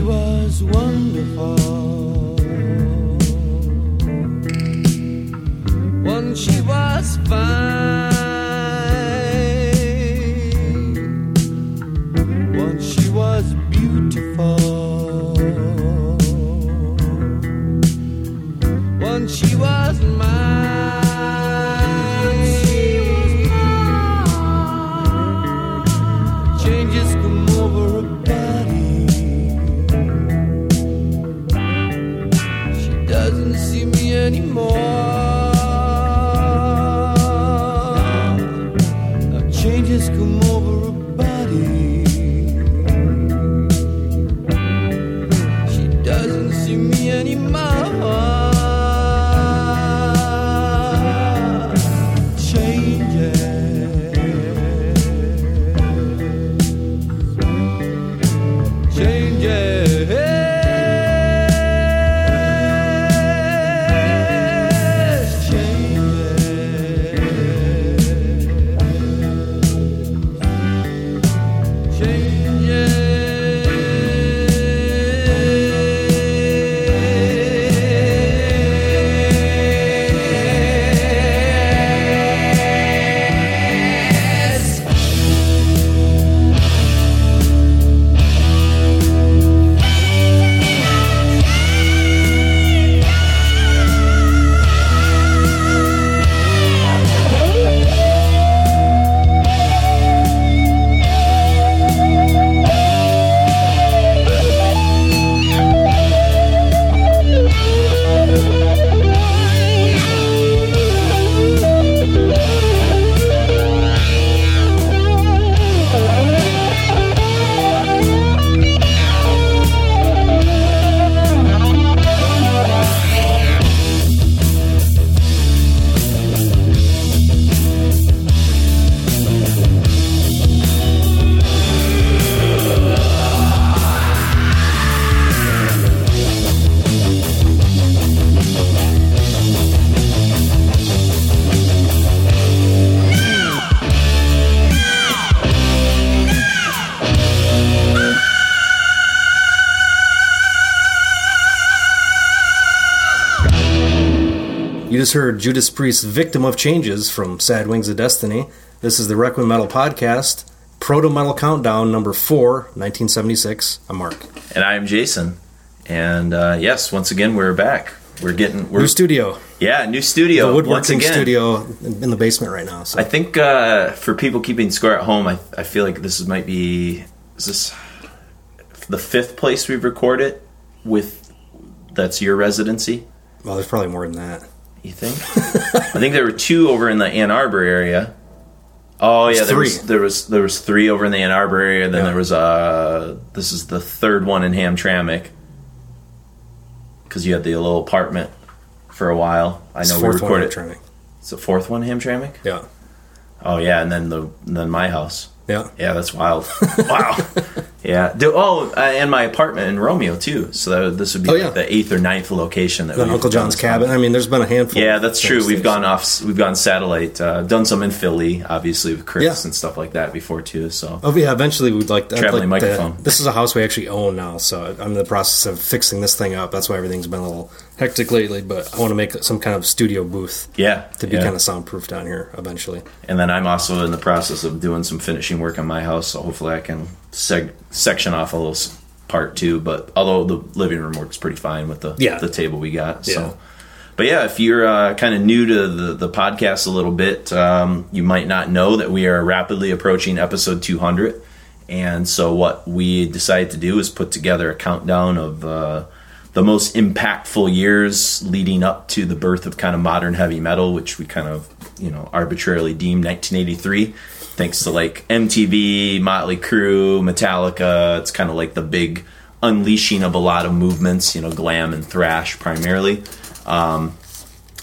was wonderful. Once she was fine. Just heard Judas Priest's Victim of Changes from Sad Wings of Destiny. This is the Requiem Metal Podcast, Proto Metal Countdown number 4, 1976. I'm Mark. And I am Jason. And uh, yes, once again, we're back. We're getting we're New studio, yeah, new studio. the once woodworking again. studio in in the basement right now. So I think uh, for people keeping score at home, I, I feel like this might be is this the fifth place we've recorded with that's your residency. well, there's probably more than that. You think? I think there were two over in the Ann Arbor area. Oh yeah, there was there was there was three over in the Ann Arbor area. Then Yeah. there was uh this is the third one in Hamtramck because you had the little apartment for a while. I It's know we fourth one recorded. To- It's the fourth one, Hamtramck. Yeah, Oh yeah, and then the and then my house. yeah. Yeah, that's wild. wow. Yeah. Do, oh, uh, and my apartment in Romeo too. So that, this would be Oh, like the eighth or ninth location that Uncle John's cabin. I mean, there's been a handful. Yeah, that's true. We've gone off. We've gone satellite. Uh, done some in Philly, obviously with Chris Yeah. and stuff like that before too. So Oh yeah, eventually we'd like to, Traveling like to- microphone. this is a house we actually own now, so I'm in the process of fixing this thing up. That's why everything's been a little hectic lately. But I want to make some kind of studio booth yeah, to be yeah. kind of soundproof down here eventually. And then I'm also in the process of doing some finishing work on my house. So hopefully I can seg- section off a little part too. But although the living room works pretty fine with the Yeah. the table we got. Yeah. So. But yeah, if you're uh, kind of new to the, the podcast a little bit, um, you might not know that we are rapidly approaching episode 200. And so, what we decided to do is put together a countdown of uh, the most impactful years leading up to the birth of kind of modern heavy metal, which we kind of, you know, arbitrarily deemed 1983. Thanks to like MTV, Motley Crue, Metallica. It's kind of like the big unleashing of a lot of movements, you know, glam and thrash primarily um,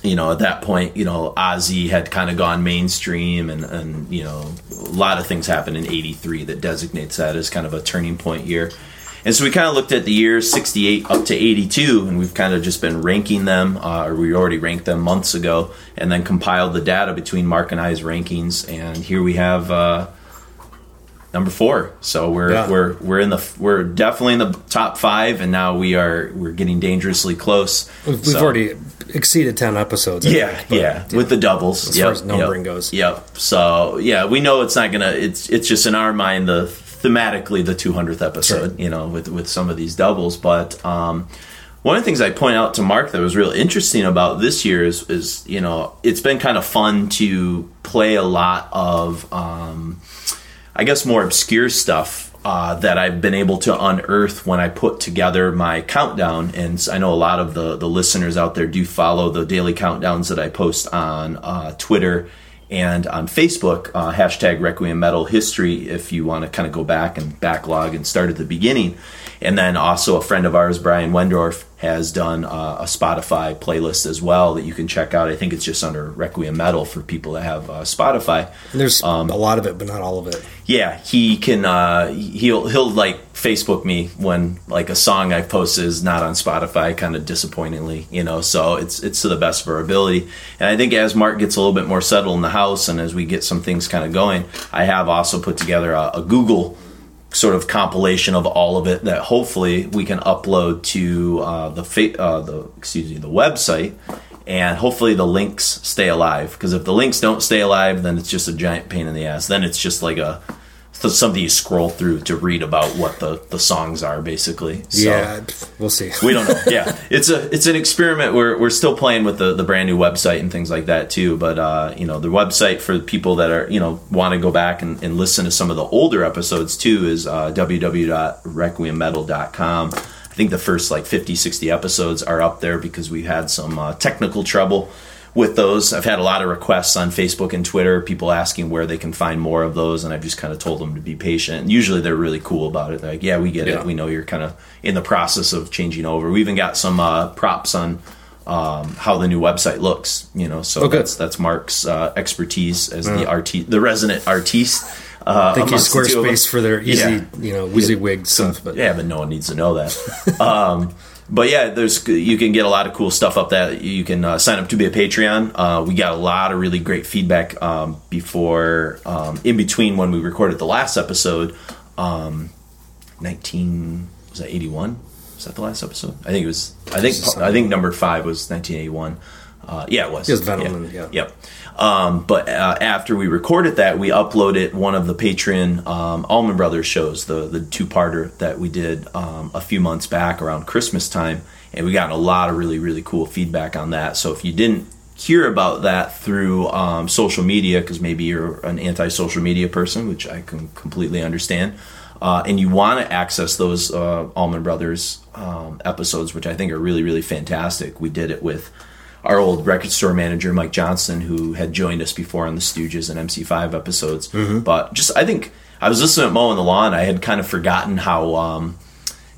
you know, at that point, you know, Ozzy had kind of gone mainstream, and and you know, a lot of things happened in '83 that designates that as kind of a turning point year. And so we kind of looked at the years 68 up to 82, and we've kind of just been ranking them, uh, or we already ranked them months ago, and then compiled the data between Mark and I's rankings. And here we have uh, number four. So we're Yeah. we're we're in the we're definitely in the top five, and now we are we're getting dangerously close. We've, So- already exceeded 10 episodes. I yeah, think, yeah, with the doubles As Yep, far as numbering yep, goes. Yep. So yeah, we know it's not gonna. It's it's just in our mind the thematically the 200th episode. Sure. You know, with with some of these doubles, but. um one of the things I point out to Mark that was real interesting about this year is, is you know, it's been kind of fun to play a lot of, um, I guess, more obscure stuff uh, that I've been able to unearth when I put together my countdown. And I know a lot of the, the listeners out there do follow the daily countdowns that I post on uh, Twitter and on Facebook, uh, hashtag Requiem Metal History, if you want to kind of go back and backlog and start at the beginning. And then also a friend of ours, Brian Wendorf, has done uh, a Spotify playlist as well that you can check out. I think it's just under Requiem Metal for people that have uh, Spotify. And there's Um, a lot of it, but not all of it. Yeah, he can. Uh, he'll he'll like Facebook me when like a song I posted is not on Spotify, kind of disappointingly, you know. So it's it's to the best of our ability. And I think as Mark gets a little bit more settled in the house, and as we get some things kind of going, I have also put together a, a Google sort of compilation of all of it that hopefully we can upload to uh, the fa- uh, the excuse me the website. And hopefully the links stay alive because if the links don't stay alive then it's just a giant pain in the ass. Then it's just like a something you scroll through to read about what the, the songs are basically. So yeah, we'll see. we don't know. Yeah. It's a it's an experiment. We're, we're still playing with the, the brand new website and things like that too. But uh, you know the website for people that are you know want to go back and, and listen to some of the older episodes too is uh, www.requiemmetal.com i think the first like 50 60 episodes are up there because we had some uh, technical trouble with those i've had a lot of requests on facebook and twitter people asking where they can find more of those and i've just kind of told them to be patient and usually they're really cool about it They're like yeah we get Yeah. it we know you're kind of in the process of changing over we even got some uh, props on um, how the new website looks you know so good. that's that's mark's uh, expertise as the artiste the resident artiste uh, Thank you, amongst the Squarespace, for their easy, Yeah. you know, WYSIWYG stuff. But Yeah, but no one needs to know that. um, but yeah, there's you can get a lot of cool stuff up that you can uh, sign up to be a Patreon. Uh, we got a lot of really great feedback um, before, um, in between when we recorded the last episode. Um, Nineteen was that eighty one? Was that the last episode? I think it was. I think I think number five was nineteen eighty one. Uh, yeah, it was. It was Venom and- yeah. Yep. Um, but uh, after we recorded that, we uploaded one of the Patreon um, Allman Brothers shows, the the two parter that we did um, a few months back around Christmas time, and we got a lot of really really cool feedback on that. So if you didn't hear about that through um, social media, because maybe you're an anti social media person, which I can completely understand. Uh, and you want to access those uh, Allman Brothers um, episodes, which I think are really, really fantastic. We did it with our old record store manager Mike Johnson, who had joined us before on the Stooges and MC5 episodes. But just, I think I was listening at mowing the lawn. I had kind of forgotten how um,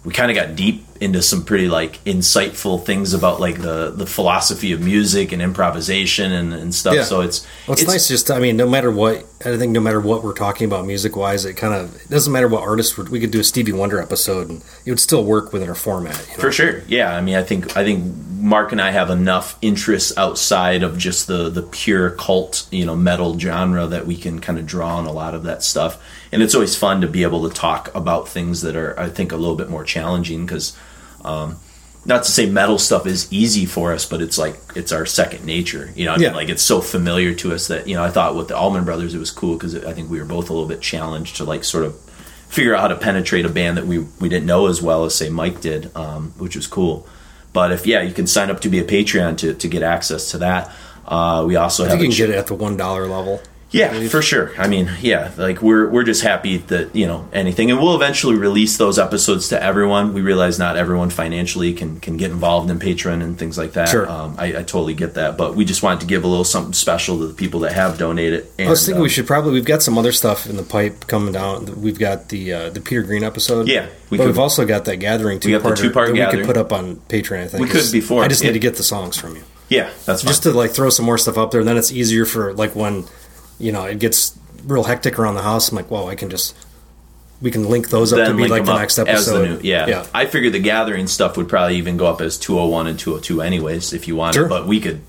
we kind of got deep into some pretty like insightful things about like the the philosophy of music and improvisation and, and stuff. Yeah. So it's Well, it's, nice just, I mean, no matter what, I think no matter what we're talking about music wise, it kind of, it doesn't matter what artist, we're, we could do a Stevie Wonder episode and it would still work within our format. You know? For sure, yeah. I mean, I think I think Mark and I have enough interests outside of just the the pure cult, you know, metal genre that we can kind of draw on a lot of that stuff. And it's always fun to be able to talk about things that are, I think, a little bit more challenging because, um, not to say metal stuff is easy for us, but it's like it's our second nature. You know, I mean, like it's so familiar to us that you know. I thought with the Allman Brothers, it was cool because I think we were both a little bit challenged to like sort of figure out how to penetrate a band that we we didn't know as well as say Mike did, um, which was cool. But if yeah, you can sign up to be a Patreon to, to get access to that. Uh, we also I have think you can ch- get it at the $1 level. Yeah, for sure. I mean, yeah, like we're we're just happy that you know anything, and we'll eventually release those episodes to everyone. We realize not everyone financially can can get involved in Patreon and things like that. Sure. Um, I, I totally get that, but we just wanted to give a little something special to the people that have donated. And, I was thinking we should probably, we've got some other stuff in the pipe coming down. We've got the uh, the Peter Green episode. Yeah, we but could- we've also got that Gathering two two-part that we could put up on Patreon, I think. We could before, I just yeah. need to get the songs from you. yeah, that's fine. just to like throw some more stuff up there and then it's easier for like when you know it gets real hectic around the house i'm like whoa i can just we can link those up to be like the next episode the new. Yeah. yeah I figured the gathering stuff would probably even go up as 201 and 202 anyways if you wanted, Sure. but we could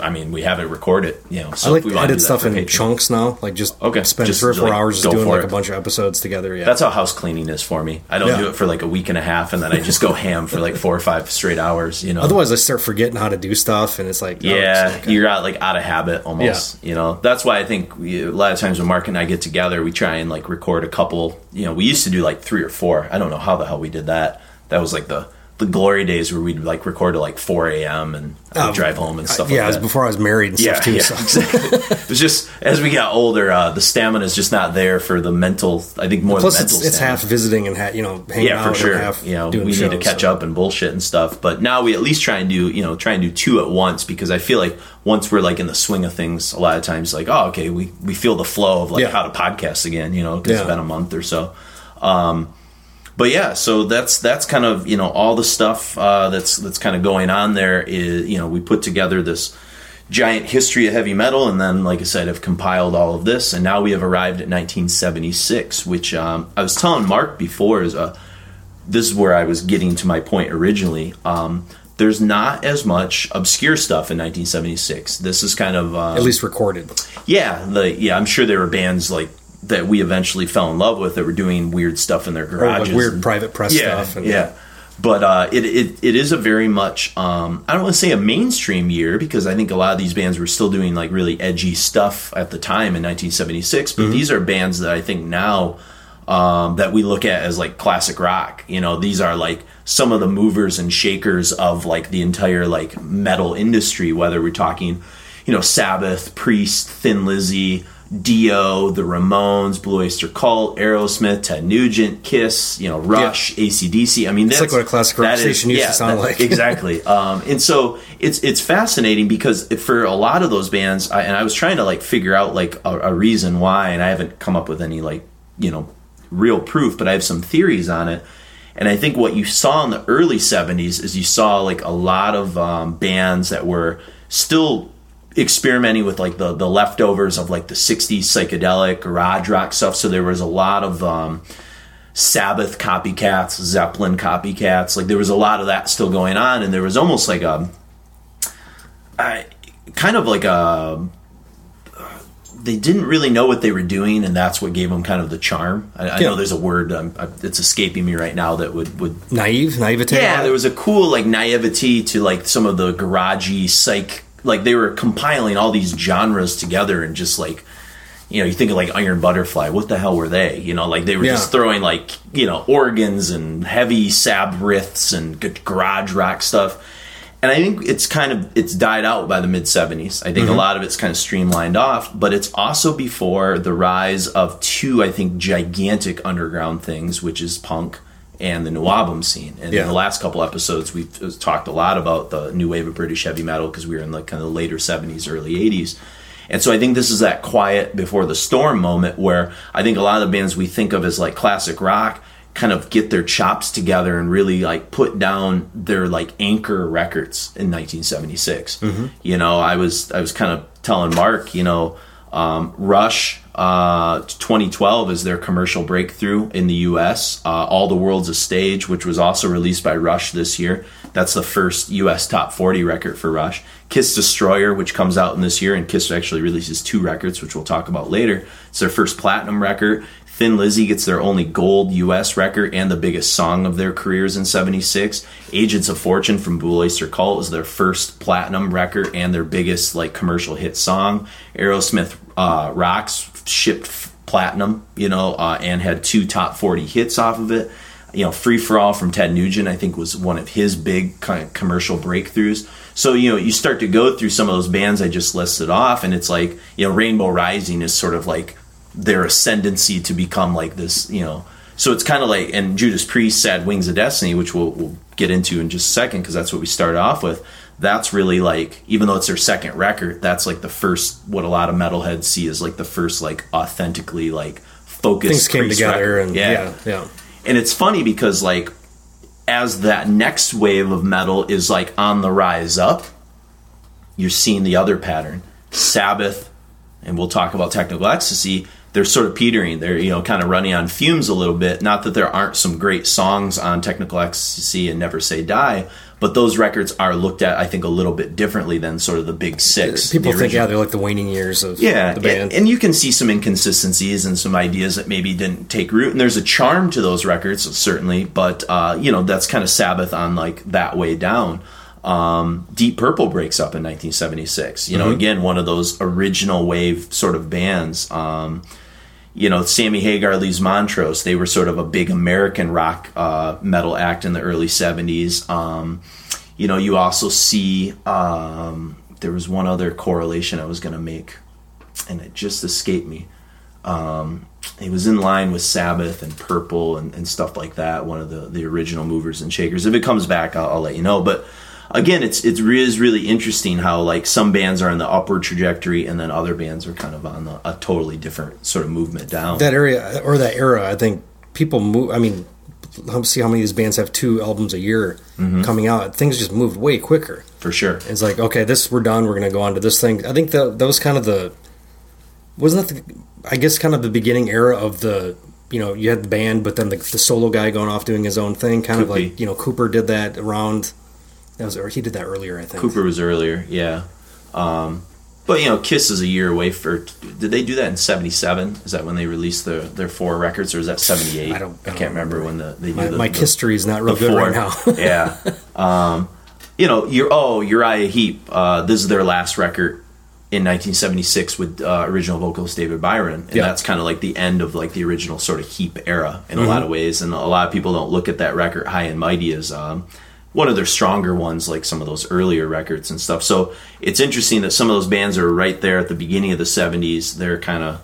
I mean, we have it recorded. You know, so I like we to edit stuff in Patreon- chunks now. Like just Okay, spend just, three or four like, hours just doing like it. a bunch of episodes together. Yeah, That's how house cleaning is for me. I don't Yeah. do it for like a week and a half, and then I just go ham for like four or five straight hours. You know, Otherwise, I start forgetting how to do stuff, and it's like oh, yeah, it's okay. you're out like out of habit almost. You know, that's why I think we, a lot of times when Mark and I get together, we try and like record a couple. You know, we used to do like three or four. I don't know how the hell we did that. That was like the the glory days where we'd like record at like 4 a.m. and Um, drive home and stuff like that. yeah, it was that. before I was married and yeah, stuff too. yeah, so. exactly. it was just as we got older, uh, the stamina is just not there for the mental. I think more Plus, the it's, mental. it's half visiting and half you know hanging yeah, out for sure. half You know, we doing need to catch so. up and bullshit and stuff. But now we at least try and do, you know, try and do two at once because I feel like once we're like in the swing of things, a lot of times like, oh, okay, we we feel the flow of like Yeah. how to podcast again. You know, because it's been a month or so. Um, but yeah, so that's that's kind of you know all the stuff uh, that's that's kind of going on there. Is you know we put together this giant history of heavy metal, and then like I said, have compiled all of this, and now we have arrived at 1976, which um, I was telling Mark before is a this is where I was getting to my point originally. Um, there's not as much obscure stuff in 1976. This is kind of um, at least recorded. yeah, the yeah. I'm sure there were bands like that we eventually fell in love with that were doing weird stuff in their garages, like weird and- private press yeah, stuff. And, yeah. But uh, it, it it is a very much um, I don't want to say a mainstream year because I think a lot of these bands were still doing like really edgy stuff at the time in 1976. Mm-hmm. But these are bands that I think now um, that we look at as like classic rock. You know, these are like some of the movers and shakers of like the entire like metal industry. Whether we're talking, you know, Sabbath, Priest, Thin Lizzy, Dio, the Ramones, Blue Oyster Cult, Aerosmith, Ted Nugent, Kiss, you know, Rush, ACDC. I mean, that's like what a classic rock station used to sound that- like. exactly. Um, and so it's it's fascinating because for a lot of those bands, I, and I was trying to like figure out like a, a reason why, and I haven't come up with any like you know real proof, but I have some theories on it. And I think what you saw in the early '70s is you saw like a lot of um, bands that were still experimenting with like the the leftovers of like the '60s psychedelic garage rock stuff. So there was a lot of um, Sabbath copycats, Zeppelin copycats. Like there was a lot of that still going on, and there was almost like a, I, kind of like a. They didn't really know what they were doing, and that's what gave them kind of the charm. I, I know there's a word um, it's escaping me right now that would would Naive, naivete. yeah, there was a cool like naivety to like some of the garagey psych. Like they were compiling all these genres together and just like, you know, you think of like Iron Butterfly. What the hell were they? You know, like they were Yeah. just throwing like you know organs and heavy sab riffs and garage rock stuff. And I think it's kind of it's died out by the mid '70s. I think a mm-hmm. lot of it's kind of streamlined off, but it's also before the rise of two, I think, gigantic underground things, which is punk and the new album scene. And Yeah. in the last couple episodes, we've uh, talked a lot about the new wave of British heavy metal because we were in the kind of later '70s, early '80s. And so I think this is that quiet before the storm moment where I think a lot of the bands we think of as like classic rock kind of get their chops together and really like put down their like anchor records in 1976. Mm-hmm. You know, I was I was kind of telling Mark, you know, um, Rush uh, 2112 is their commercial breakthrough in the U.S. Uh, All the World's a Stage, which was also released by Rush this year. That's the first U.S. top 40 record for Rush. Kiss Destroyer, which comes out in this year, and Kiss actually releases two records, which we'll talk about later. It's their first platinum record. Thin Lizzy gets their only gold U.S. record and the biggest song of their careers in '76. Agents of Fortune from Oyster Cult was their first platinum record and their biggest like commercial hit song. Aerosmith uh, Rocks shipped platinum, you know, uh, and had two top 40 hits off of it. You know, Free for All from Ted Nugent, I think, was one of his big kind of commercial breakthroughs. So, you know, you start to go through some of those bands I just listed off, and it's like, you know, Rainbow Rising is sort of like their ascendancy to become like this, you know. So it's kind of like, and Judas Priest, Sad Wings of Destiny, which we'll, we'll get into in just a second because that's what we started off with. That's really like, even though it's their second record, that's like the first, what a lot of metalheads see as like the first, like authentically, like focused. Things came Priest together, record. and yeah, yeah. And it's funny because like as that next wave of metal is like on the rise up, you're seeing the other pattern. Sabbath, and we'll talk about technical ecstasy, they're sort of petering. They're, you know, kind of running on fumes a little bit. Not that there aren't some great songs on technical ecstasy and never say die, But those records are looked at, I think, a little bit differently than sort of the big six. People think, yeah, they're like the waning years of yeah, the band. and, and you can see some inconsistencies and some ideas that maybe didn't take root. And there's a charm to those records, certainly, but uh, you know that's kind of Sabbath on like that way down. Um, Deep Purple breaks up in 1976. You know, again, one of those original wave sort of bands. Um, you know, Sammy Hagar leaves Montrose. They were sort of a big American rock uh, metal act in the early 70s. Um, you know, you also see um, there was one other correlation I was going to make, and it just escaped me. Um, it was in line with Sabbath and Purple and, and stuff like that. One of the, the original movers and shakers. If it comes back, I'll, I'll let you know. But again, it's it is really interesting how like some bands are on the upward trajectory and then other bands are kind of on the, a totally different sort of movement down. that area or that era, I think people move. I mean, let's see how many of these bands have two albums a year Mm-hmm. coming out. Things just moved way quicker. for sure. It's like, okay, this we're done. We're going to go on to this thing. I think that that was kind of the wasn't that the I guess kind of the beginning era of the you know you had the band, but then the, the solo guy going off doing his own thing. Kind of Could be. like you know Cooper did that around. That was or he did that earlier, I think. Cooper was earlier, yeah. Um, but you know, Kiss is a year away. For did they do that in '77? Is that when they released their their four records, or is that '78? I don't- I can't remember, when the they My, did the, my the- history is not real good four. right now. yeah. Um, you know, you're oh Uriah Heep. Uh, this is their last record in 1976 with uh, original vocalist David Byron, and Yeah. that's kind of like the end of like the original sort of Heep era in a Mm-hmm. lot of ways. And a lot of people don't look at that record High and Mighty as um, one of their stronger ones, like some of those earlier records and stuff. So it's interesting that some of those bands are right there at the beginning of the 70s. They're kind of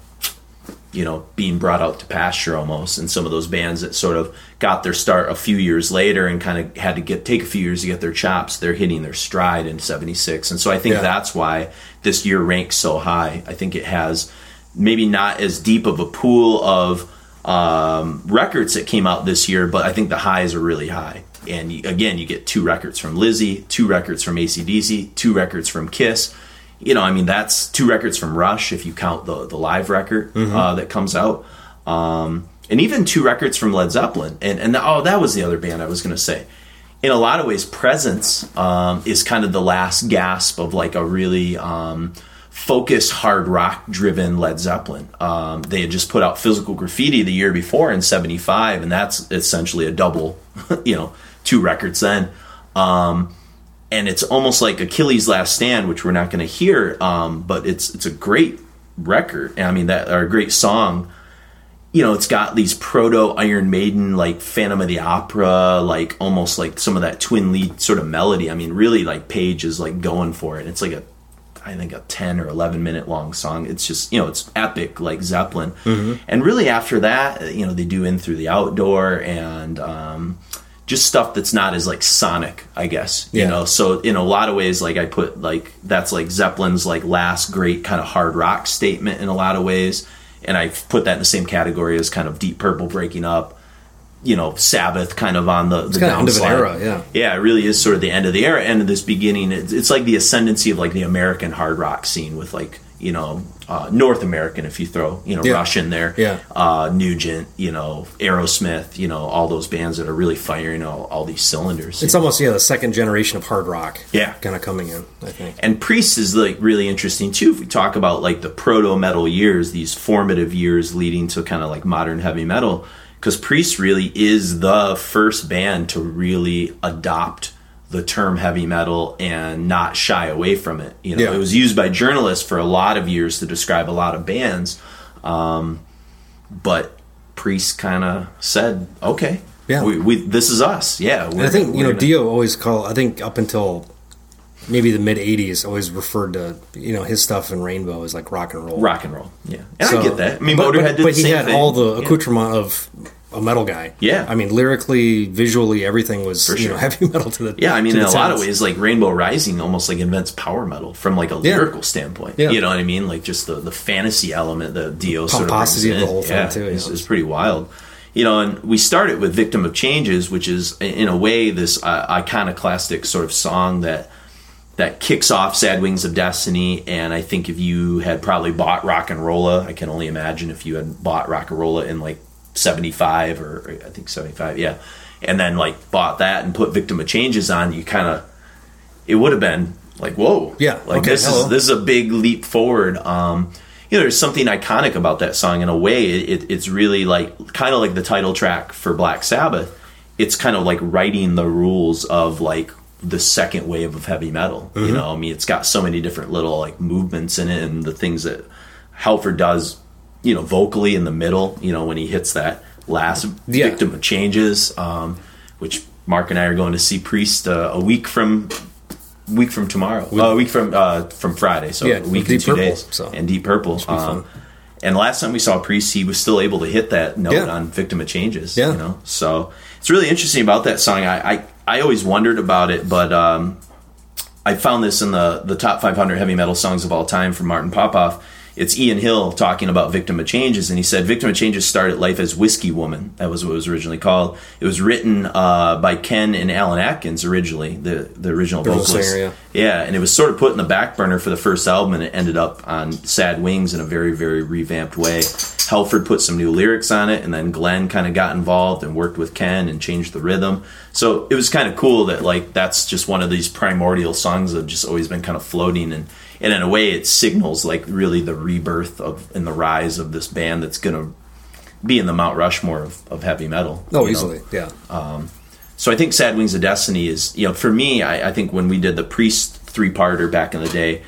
you know being brought out to pasture almost and some of those bands that sort of got their start a few years later and kind of had to get take a few years to get their chops they're hitting their stride in 76 and so i think Yeah. that's why this year ranks so high i think it has maybe not as deep of a pool of um, records that came out this year but i think the highs are really high and you, again you get two records from Lizzy two records from acdc two records from kiss you know, I mean, that's two records from Rush if you count the the live record uh, that comes out, um, and even two records from Led Zeppelin. And and oh, that was the other band I was going to say. In a lot of ways, Presence um, is kind of the last gasp of like a really um, focused hard rock driven Led Zeppelin. Um, they had just put out Physical Graffiti the year before in '75, and that's essentially a double, you know, two records then. Um, and it's almost like Achilles' Last Stand, which we're not going to hear, um, but it's it's a great record. I mean, that or a great song. You know, it's got these proto Iron Maiden, like Phantom of the Opera, like almost like some of that twin lead sort of melody. I mean, really, like Page is like going for it. It's like a, I think a ten or eleven minute long song. It's just you know, it's epic like Zeppelin. And really, after that, you know, they do In Through the Outdoor and. Um, just stuff that's not as like sonic, I guess. You Yeah. know, so in a lot of ways, like I put like that's like Zeppelin's like last great kind of hard rock statement in a lot of ways, and I put that in the same category as kind of Deep Purple breaking up. You know, Sabbath kind of on the, the kinda end of an era, yeah. Yeah, it really is sort of the end of the era, end of this beginning. It's, it's like the ascendancy of like the American hard rock scene with like you know uh, North American if you throw you know Yeah. Rush in there, Yeah. uh, Nugent, you know Aerosmith, you know all those bands that are really firing all, all these cylinders. It's almost yeah the second generation of hard rock. Yeah. kind of coming in. I think. and Priest is like really interesting too. If we talk about like the proto metal years, these formative years leading to kind of like modern heavy metal, because Priest really is the first band to really adopt the term heavy metal and not shy away from it. You know, Yeah. it was used by journalists for a lot of years to describe a lot of bands, um, but Priest kind of said, "Okay, Yeah. we, we this is us." Yeah, I think you know gonna- Dio always call. I think up until maybe the mid '80s, always referred to you know his stuff in Rainbow as like rock and roll. rock and roll. Yeah, and So- I get that. I mean, but, Motorhead but, did but he had thing. all the Yeah. accoutrement of a metal guy. Yeah. I mean, lyrically, visually, everything was For you know heavy metal to the Yeah, I mean, in the a lot of ways, like Rainbow Rising almost like invents power metal from like a Yeah. lyrical standpoint. Yeah. You know what I mean? Like just the, the fantasy element the Dio sort of of the whole thing, yeah, too, is pretty wild. You know, and we started with "Victim of Changes," which is in a way this uh, iconoclastic sort of song that that kicks off Sad Wings of Destiny. And I think if you had probably bought Rock and Rolla, I can only imagine if you had bought Rock and Rolla in like 75 or I think 75, yeah. And then like bought that and put Victim of Changes on, you kind of it would have been like whoa, Yeah, like okay, this hello. is this is a big leap forward. Um, you know, there's something iconic about that song in a way. It, it, it's really like kind of like the title track for Black Sabbath. It's kind of like writing the rules of like the second wave of heavy metal. Mm-hmm. You know, I mean, it's got so many different little like movements in it, and the things that Halford does, you know, vocally in the middle. You know, when he hits that last Yeah. victim of changes, um, which Mark and I are going to see Priest uh, a week from week from tomorrow. Uh, a week from uh, from Friday. So Yeah, a week and two Purple, days. so. And Deep Purple. Um, and last time we saw Priest, he was still able to hit that note Yeah. on Victim of Changes. Yeah. You know, so it's really interesting about that song. I I, I always wondered about it, but um, I found this in the the top 500 heavy metal songs of all time from Martin Popoff. It's Ian Hill talking about Victim of Changes, and he said Victim of Changes started life as Whiskey Woman. That was what it was originally called. It was written uh, by Ken and Alan Atkins originally, the the original vocalists. singer, yeah. Yeah, and it was sort of put in the back burner for the first album, and it ended up on Sad Wings in a very, very revamped way. Halford put some new lyrics on it, and then Glenn kind of got involved and worked with Ken and changed the rhythm. So it was kind of cool that like that's just one of these primordial songs that have just always been kind of floating, and and in a way it signals like really the rebirth of and the rise of this band that's gonna be in the Mount Rushmore of, of heavy metal. Oh, you know? easily, yeah. Um, so I think Sad Wings of Destiny is, you know, for me, I, I think when we did the Priest three parter back in the day,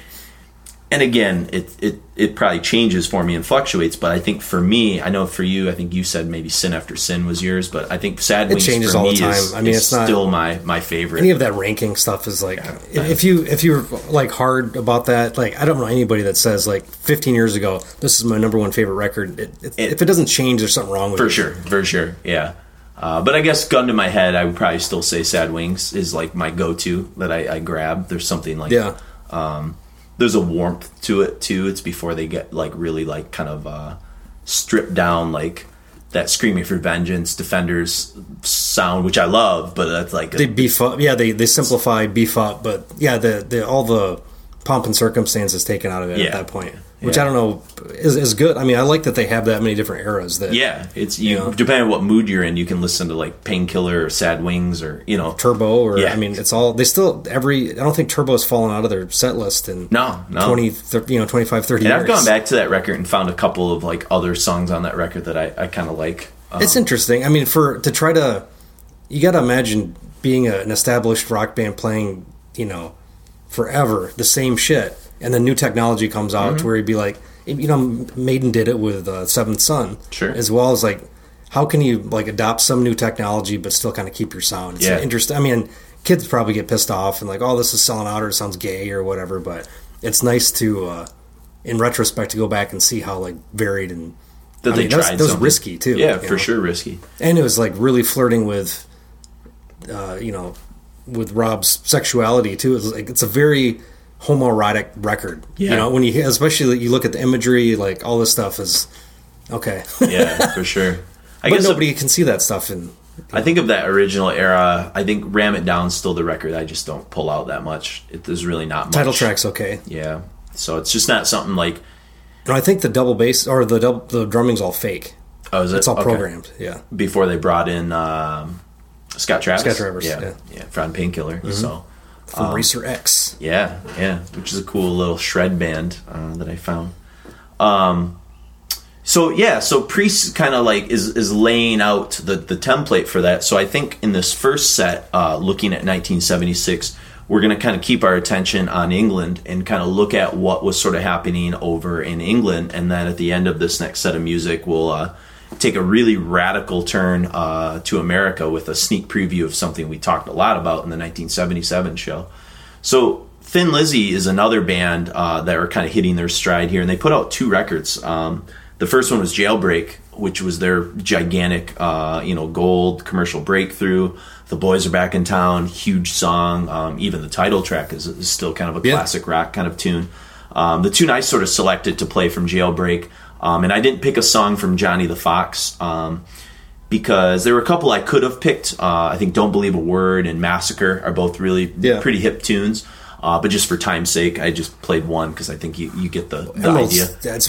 and again, it, it it probably changes for me and fluctuates, but I think for me, I know for you, I think you said maybe Sin After Sin was yours, but I think Sad Wings changes for all the time. is, I mean, it's not- still my my favorite. any of that ranking stuff is like if you if you're like hard about that like i don't know anybody that says like 15 years ago this is my number one favorite record it, it, It- if it doesn't change there's something wrong with for it sure, for sure, yeah. Uh, but I guess gun to my head, I would probably still say Sad Wings is like my go-to that I, I grab. There's something like yeah there's a warmth to it too. It's before they get like really like kind of uh, stripped down like that screaming for vengeance defenders sound, which I love, but that's like a, they beef up yeah they they simplify beef up but yeah the the all the pomp and circumstance is taken out of it Yeah. at that point which Yeah. i don't know is, is good i mean i like that they have that many different eras that yeah, it's you. You know? Depending on what mood you're in, you can listen to like Painkiller or Sad Wings or you know. turbo or Yeah. i mean it's all they still every i don't think turbo has fallen out of their set list in No, no. 20 thir- you know 25 30 and years I've gone back to that record and found a couple of like other songs on that record that I, I kind of like. Um, It's interesting. I mean, for to try to, you got to imagine being a, an established rock band playing, you know, forever the same shit, and then new technology comes out Mm-hmm. to where you'd be like, you know, Maiden did it with uh, Seventh Son, Sure. as well as like, how can you like adopt some new technology but still kind of keep your sound? It's Yeah. interesting. I mean, kids probably get pissed off and like, oh, this is selling out or it sounds gay or whatever, but it's nice to. uh in retrospect, to go back and see how like varied and that I they mean, was- tried. that was risky, too, Yeah, for know? sure, risky. and it was like really flirting with uh, you know with rob's sexuality too it's like it's a very homoerotic record you know when you hear- especially you look at the imagery like all this stuff is okay Yeah, for sure. I but guess nobody can see that stuff in I think of that original era. I think "Ram It Down's still the record. I just don't pull out that much. It, there's really not much. title track's okay Yeah. So it's just not something like. and i think the double bass or the double, the drumming's all fake Oh, is it? it's all Okay. programmed yeah Before they brought in um, Scott Travis. Scott Travis, Yeah. yeah. Mm-hmm. Yeah. From Painkiller. So from Um, racer x yeah, yeah, which is a cool little shred band uh, that I found. Um, so yeah, so Priest kind of like is is laying out the the template for that. So I think in this first set, uh, looking at 1976, we're going to kind of keep our attention on England and kind of look at what was sort of happening over in England, and then at the end of this next set of music, we'll. Uh, Take a really radical turn uh, to America with a sneak preview of something we talked a lot about in the 1977 show. So Thin Lizzy is another band uh, that are kind of hitting their stride here, and they put out two records. Um, the first one was Jailbreak, which was their gigantic, uh, you know, gold commercial breakthrough. The boys are back in town, huge song. Um, even the title track is, is still kind of a Yeah. classic rock kind of tune. Um, the tune I sort of selected to play from Jailbreak, um, and I didn't pick a song from Johnny the Fox. Um, because there were a couple I could have picked. Uh, I think "Don't Believe a Word" and "Massacre" are both really Yeah. pretty hip tunes. Uh, but just for time's sake, I just played one because I think you, you get the, the idea.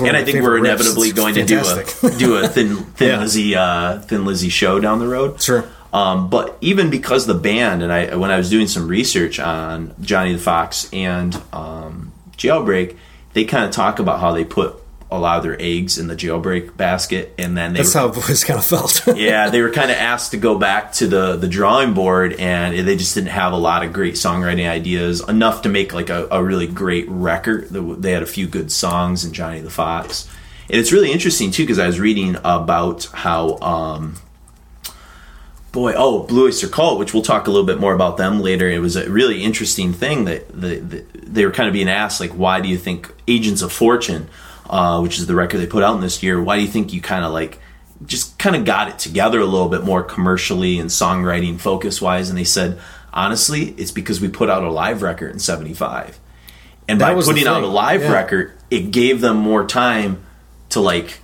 and I think we're favorite riffs. inevitably going to do a do a thin thin Yeah. Lizzy uh, thin Lizzy show down the road. Sure. Um, but even because the band and I, when I was doing some research on Johnny the Fox and um, Jailbreak, they kind of talk about how they put a lot of their eggs in the Jailbreak basket, and then they That's were, how I've kind of felt. yeah, they were kind of asked to go back to the the drawing board, and they just didn't have a lot of great songwriting ideas, enough to make like a, a really great record. They had a few good songs in Johnny the Fox, and it's really interesting too because I was reading about how. Um, boy, oh, Blue Oyster Cult, which we'll talk a little bit more about them later. It was a really interesting thing that the, the, they were kind of being asked, like, why do you think Agents of Fortune, uh, which is the record they put out in this year, why do you think you kind of like just kind of got it together a little bit more commercially and songwriting focus wise? And they said, honestly, it's because we put out a live record in '75, and That by putting out a live yeah. record, it gave them more time to like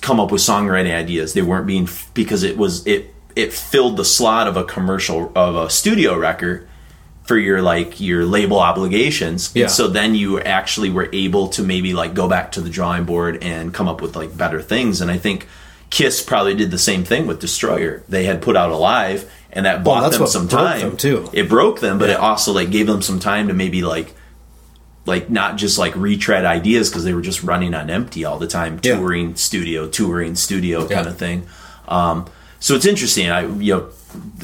come up with songwriting ideas. They weren't being because it was it it filled the slot of a commercial of a studio record for your like your label obligations. Yeah. And so then you actually were able to maybe like go back to the drawing board and come up with like better things. And I think Kiss probably did the same thing with Destroyer. They had put out Alive and that bought that's them some time them, too. It broke them, but it also like gave them some time to maybe like like not just like retread ideas because they were just running on empty all the time, Yeah. touring studio, touring studio kind Yeah. of thing. Um, so it's interesting. I you know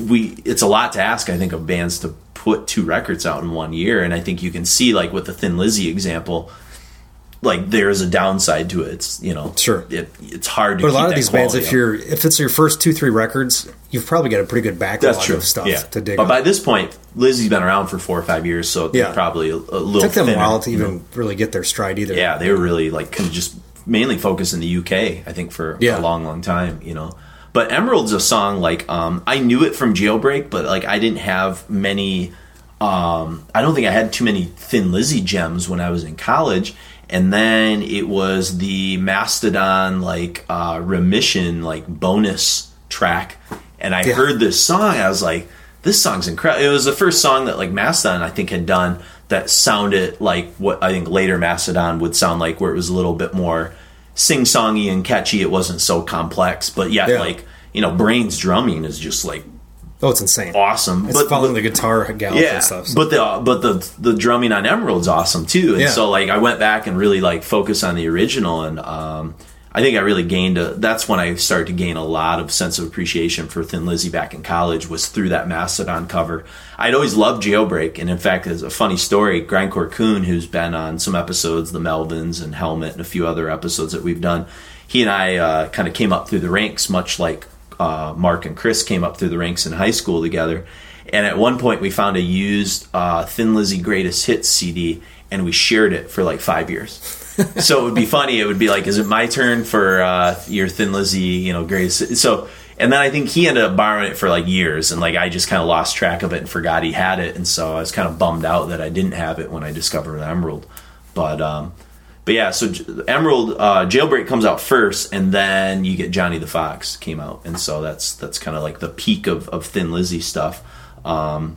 we it's a lot to ask. I think of bands to put two records out in one year, and I think you can see like with the Thin Lizzy example, like there's a downside to it. It's you know Sure. it, it's hard to. But a lot of these bands, if you're if it's your first two three records, you've probably got a pretty good backlog that's true of stuff yeah. to dig. But up. by this point, Lizzy's been around for four or five years, so Yeah. probably a, a little. it took them a while to you know? even really get their stride either. Yeah, they were really like kind of just mainly focused in the UK. I think for Yeah. a long, long time. You know, but Emerald's a song like um, I knew it from Jailbreak, but like I didn't have many. Um, I don't think I had too many Thin Lizzy gems when I was in college. And then it was the Mastodon like uh, remission like bonus track, and I Yeah. heard this song. I was like, "This song's incredible." It was the first song that like Mastodon I think had done that sounded like what I think later Mastodon would sound like, where it was a little bit more sing-songy and catchy. It wasn't so complex, but yet Yeah. like you know, Brann's drumming is just like Oh, it's insane. awesome. It's following the guitar gallop yeah, and stuff. so- but the but the the drumming on Emerald's awesome too. And Yeah. so like I went back and really like focused on the original, and um, I think I really gained a. That's when I started to gain a lot of sense of appreciation for Thin Lizzy back in college. Was through that Mastodon cover. I'd always loved Jailbreak, and in fact, there's a funny story. Grindcore Coon, who's been on some episodes, the Melvins and Helmet, and a few other episodes that we've done. He and I uh, kind of came up through the ranks, much like uh, Mark and Chris came up through the ranks in high school together. And at one point, we found a used uh, Thin Lizzy Greatest Hits CD, and we shared it for like five years. So it would be funny. It would be like, "Is it my turn for uh, your Thin Lizzy, you know, Grace? So, and then I think he ended up borrowing it for like years, and like I just kind of lost track of it and forgot he had it, and so I was kind of bummed out that I didn't have it when I discovered Emerald. But um, but yeah, so Emerald uh, Jailbreak comes out first, and then you get Johnny the Fox came out, and so that's that's kind of like the peak of, of Thin Lizzy stuff. Um,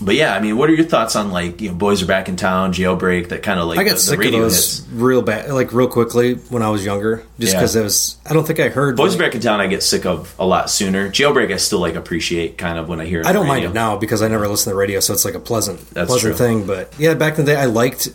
but yeah, I mean, what are your thoughts on like you know, Boys Are Back in Town, Jailbreak, that kind of like I got the, the sick of radio those hits? real bad, like real quickly when I was younger, just Yeah. because it was. I don't think I heard. Boys Are like- Back in Town, I get sick of a lot sooner. Jailbreak, I still like appreciate kind of when I hear. It I don't the mind it now because I never listen to the radio, so it's like a pleasant, That's pleasant true. thing. But yeah, back in the day, I liked,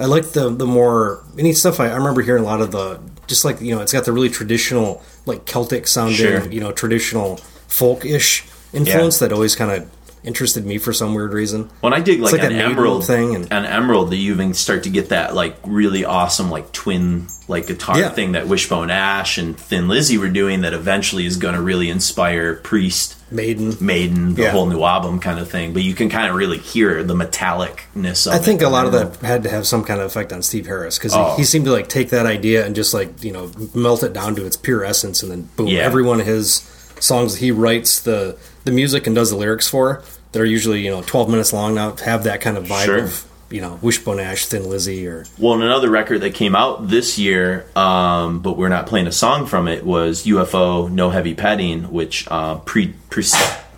I liked the the more any stuff. I, I remember hearing a lot of the just like you know, it's got the really traditional, like Celtic sounding, Sure. you know, traditional folk ish influence that always kind of interested me for some weird reason. When I dig like, like an Emerald thing and- an Emerald, that you even start to get that like really awesome like twin like guitar Yeah. thing that Wishbone Ash and Thin Lizzy were doing that eventually is going to really inspire Priest, Maiden. Maiden, the Yeah. whole new album kind of thing. But you can kind of really hear the metallicness. Of I think it a lot of that had to have some kind of effect on Steve Harris because Oh. he, he seemed to like take that idea and just like you know melt it down to its pure essence, and then boom, Yeah. every one of his songs that he writes the the music and does the lyrics for that are usually you know twelve minutes long now to have that kind of vibe Sure. of you know Wishbone Ash, Thin Lizzy, or Well, and another record that came out this year, um, but we're not playing a song from it, was UFO No Heavy Petting, which uh, pre, pre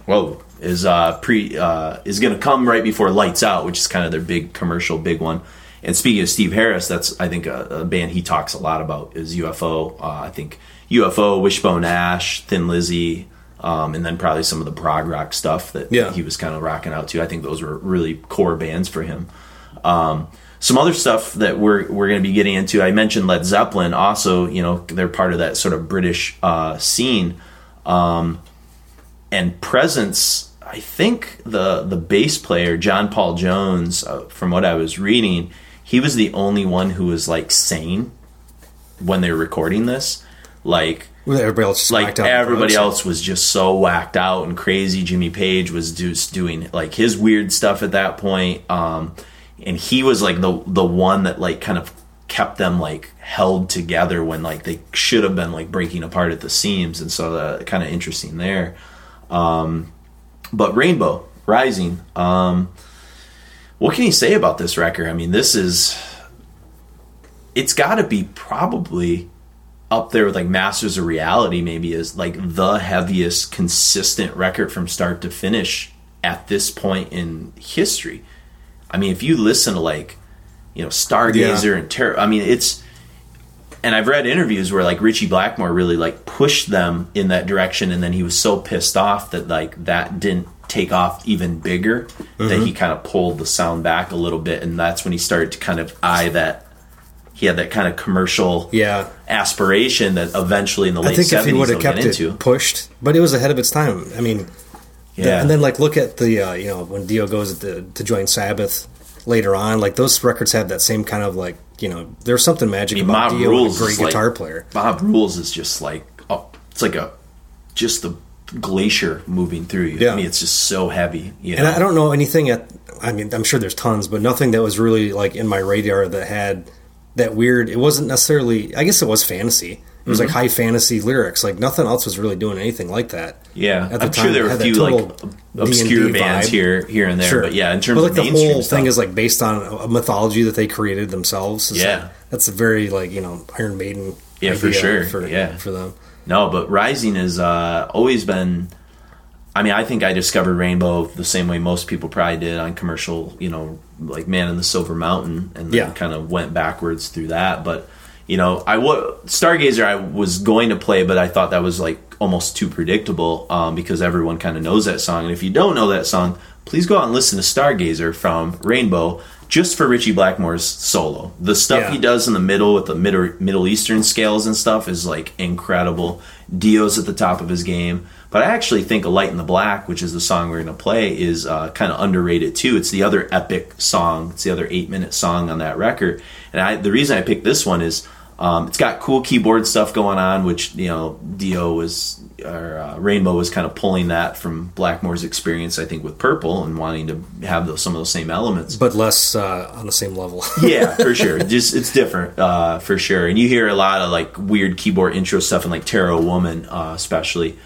whoa is uh, pre uh, is going to come right before Lights Out, which is kind of their big commercial, big one. And speaking of Steve Harris, that's I think a, a band he talks a lot about is UFO. Uh, I think UFO, Wishbone Ash, Thin Lizzy, um, and then probably some of the prog rock stuff that Yeah. he was kind of rocking out to. I think those were really core bands for him. Um, some other stuff that we're we're going to be getting into. I mentioned Led Zeppelin. Also, you know, they're part of that sort of British uh, scene. Um, and Presence, I think the the bass player John Paul Jones, uh, from what I was reading, he was the only one who was like sane when they were recording this. Like With everybody else, like whacked out on everybody else was just so whacked out and crazy. Jimmy Page was just doing like his weird stuff at that point, um, and he was like the the one that like kind of kept them like held together when like they should have been like breaking apart at the seams, and so uh, kind of interesting there. Um, but Rainbow Rising, um, what can you say about this record? I mean, this is it's got to be probably up there with like Masters of Reality, maybe is like the heaviest consistent record from start to finish at this point in history. I mean, if you listen to like, you know, Stargazer Yeah. and Terror, I mean, it's, and I've read interviews where like Ritchie Blackmore really like pushed them in that direction, and then he was so pissed off that like that didn't take off even bigger that he mm-hmm. kind of pulled the sound back a little bit, and that's when he started to kind of eye that. He had that kind of commercial Yeah, aspiration that eventually in the late I think if he would have kept into. it pushed, but it was ahead of its time. I mean, the- Yeah, and then like look at the uh, you know when Dio goes to, to join Sabbath later on, like those records have that same kind of like you know there's something magic I mean, about Mob Dio, Rules a great is like- guitar player. Mob Rules is just like oh, it's like a just the glacier moving through you. Yeah. I mean, it's just so heavy. You know? And I don't know anything at. I mean, I'm sure there's tons, but nothing that was really like in my radar that had that weird. It wasn't necessarily. I guess it was fantasy. It was Mm-hmm. like high fantasy lyrics. Like nothing else was really doing anything like that. yeah, at the I'm sure time, there were a few like obscure D&D bands vibe. here, here and there, Sure, but yeah, in terms but like of the mainstream whole stuff, thing is like based on a mythology that they created themselves. It's Yeah. like- that's a very like you know Iron Maiden. Yeah, for sure. For, Yeah. for them. No, but Rising has uh, always been. I mean, I think I discovered Rainbow the same way most people probably did on commercial, you know, like Man in the Silver Mountain, and then Yeah. kind of went backwards through that. But you know, I wa- Stargazer I was going to play, but I thought that was like almost too predictable um, because everyone kind of knows that song. And if you don't know that song, please go out and listen to Stargazer from Rainbow. Just for Ritchie Blackmore's solo, the stuff Yeah. he does in the middle with the Middle Middle Eastern scales and stuff is like incredible. Dio's at the top of his game, but I actually think "A Light in the Black," which is the song we're going to play, is uh, kind of underrated too. It's the other epic song. It's the other eight minute song on that record, and I, the reason I picked this one is um, it's got cool keyboard stuff going on, which you know Dio was or uh, Rainbow was kind of pulling that from Blackmore's experience, I think, with Purple and wanting to have those, some of those same elements but less uh, on the same level. yeah, for sure. Just it's different, uh, for sure. And you hear a lot of like weird keyboard intro stuff in like Tarot Woman, uh, especially.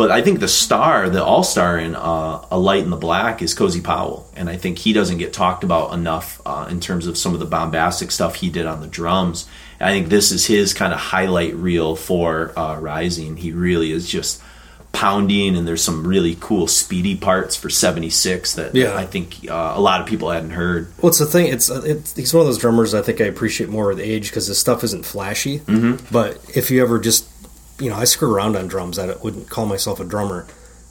But I think the star, the all star in uh, A Light in the Black is Cozy Powell, and I think he doesn't get talked about enough uh, in terms of some of the bombastic stuff he did on the drums. And I think this is his kind of highlight reel for uh, Rising. He really is just pounding, and there's some really cool speedy parts for '76 that Yeah. I think uh, a lot of people hadn't heard. Well, it's the thing. It's, it's he's one of those drummers I think I appreciate more with age because his stuff isn't flashy. Mm-hmm. But if you ever just, you know, I screw around on drums. I wouldn't call myself a drummer,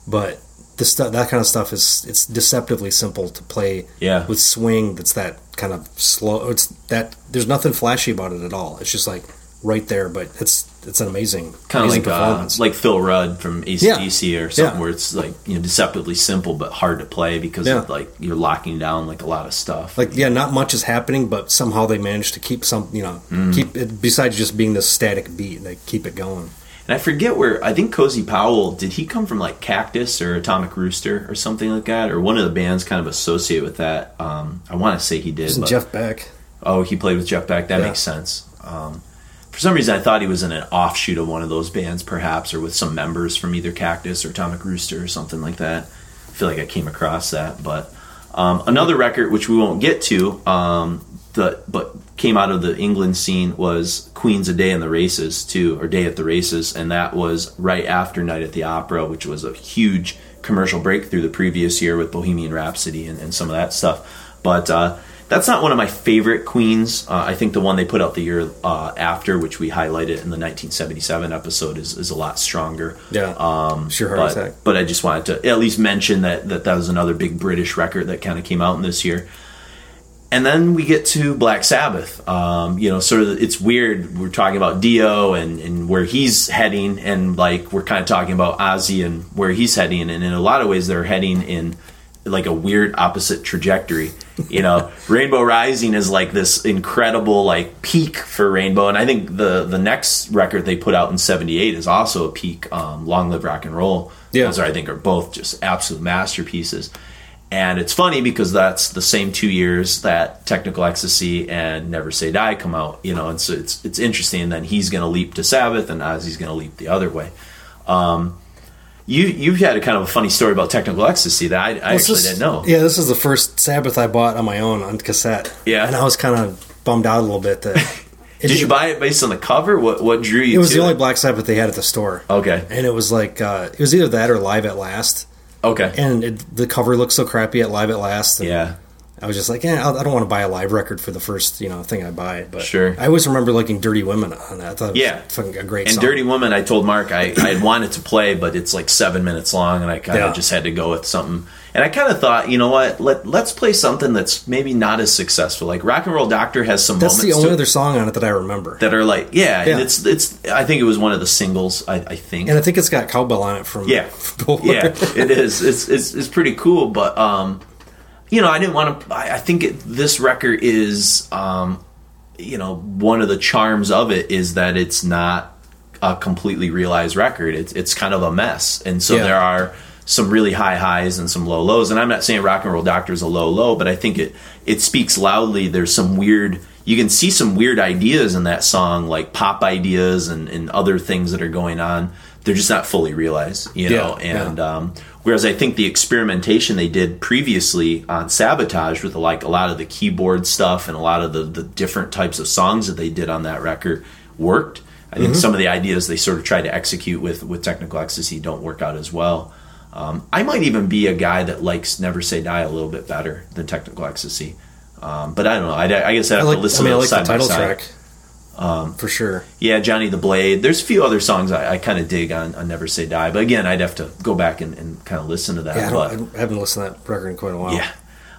but the stuff that kind of stuff is it's deceptively simple to play. Yeah. With swing, that's that kind of slow. It's that there's nothing flashy about it at all. It's just like right there, but it's it's an amazing kind of like uh, like Phil Rudd from ACDC or something Yeah. where it's like you know deceptively simple but hard to play because Yeah. of, like you're locking down like a lot of stuff. like yeah, not much is happening, but somehow they manage to keep some, you know, Mm. keep it besides just being this static beat, they keep it going. And I forget where I think Cozy Powell did he come from like Cactus or Atomic Rooster or something like that or one of the bands kind of associate with that. Um, I want to say he did. But- Jeff Beck? Oh, he played with Jeff Beck. That Yeah. makes sense. Um, for some reason, I thought he was in an offshoot of one of those bands, perhaps, or with some members from either Cactus or Atomic Rooster or something like that. I feel like I came across that. But um, another record, which we won't get to, um, the but came out of the England scene was Queen's A Day in the Races too, or Day at the Races, and that was right after Night at the Opera, which was a huge commercial breakthrough the previous year with Bohemian Rhapsody and, and some of that stuff. But uh, that's not one of my favorite Queens. Uh, I think the one they put out the year uh, after, which we highlighted in the 1977 episode, is, is a lot stronger. Yeah. Um, Sheer Heart but, Attack. but I just wanted to at least mention that that, that was another big British record that kind of came out in this year. And then we get to Black Sabbath. Um, you know, sort of, it's weird. We're talking about Dio and, and where he's heading, and like we're kind of talking about Ozzy and where he's heading. And in a lot of ways, they're heading in like a weird opposite trajectory. You know, Rainbow Rising is like this incredible like peak for Rainbow, and I think the the next record they put out in '78 is also a peak. Um, Long Live Rock and Roll. Yeah. Those are, I think are both just absolute masterpieces. And it's funny because that's the same two years that Technical Ecstasy and Never Say Die come out, you know, and so it's it's interesting. And then he's going to leap to Sabbath, and Ozzy's going to leap the other way. Um, you you've had a kind of a funny story about Technical Ecstasy that I, I actually is- didn't know. Yeah, this is the first Sabbath I bought on my own on cassette. Yeah. and I was kind of bummed out a little bit that. Did you buy it based on the cover? What what drew you? It was the only Black Sabbath they had at the store. Okay. and it was like uh, it was either that or Live at Last. Okay. And it, the cover looks so crappy at Live at Last. yeah. I was just like, yeah, I don't want to buy a live record for the first you know thing I buy. But Sure. I always remember liking "Dirty Women" on that. I thought it was Yeah. fucking a great And song. Dirty Woman, I told Mark I, I had wanted to play, but it's like seven minutes long, and I kind of Yeah. just had to go with something. And I kind of thought, you know what? Let let's play something that's maybe not as successful. Like Rock and Roll Doctor has some That's the only other song on it that I remember. that are like, yeah, Yeah. and it's it's. I think it was one of the singles. I, I think. and I think it's got cowbell on it from Yeah, yeah, it is. It's, it's it's pretty cool, but um, you know, I didn't want to. I, I think it, this record is, um, you know, one of the charms of it is that it's not a completely realized record. It's it's kind of a mess, and so Yeah. there are some really high highs and some low lows. And I'm not saying Rock and Roll Doctor is a low low, but I think it it speaks loudly. There's some weird. You can see some weird ideas in that song, like pop ideas and, and other things that are going on. They're just not fully realized, you know. Yeah, yeah. and um, whereas I think the experimentation they did previously on Sabotage with like a lot of the keyboard stuff and a lot of the, the different types of songs that they did on that record worked. I think Mm-hmm. some of the ideas they sort of tried to execute with with Technical Ecstasy don't work out as well. Um, I might even be a guy that likes Never Say Die a little bit better than Technical Ecstasy. Um, but I don't know. I, I guess I I have like. to I listen mean, I like the side by title side. track. Um, for sure. Yeah, Johnny the Blade. There's a few other songs I, I kind of dig on, on Never Say Die, but again, I'd have to go back and, and kind of listen to that. Yeah, I, but I haven't listened to that record in quite a while. yeah,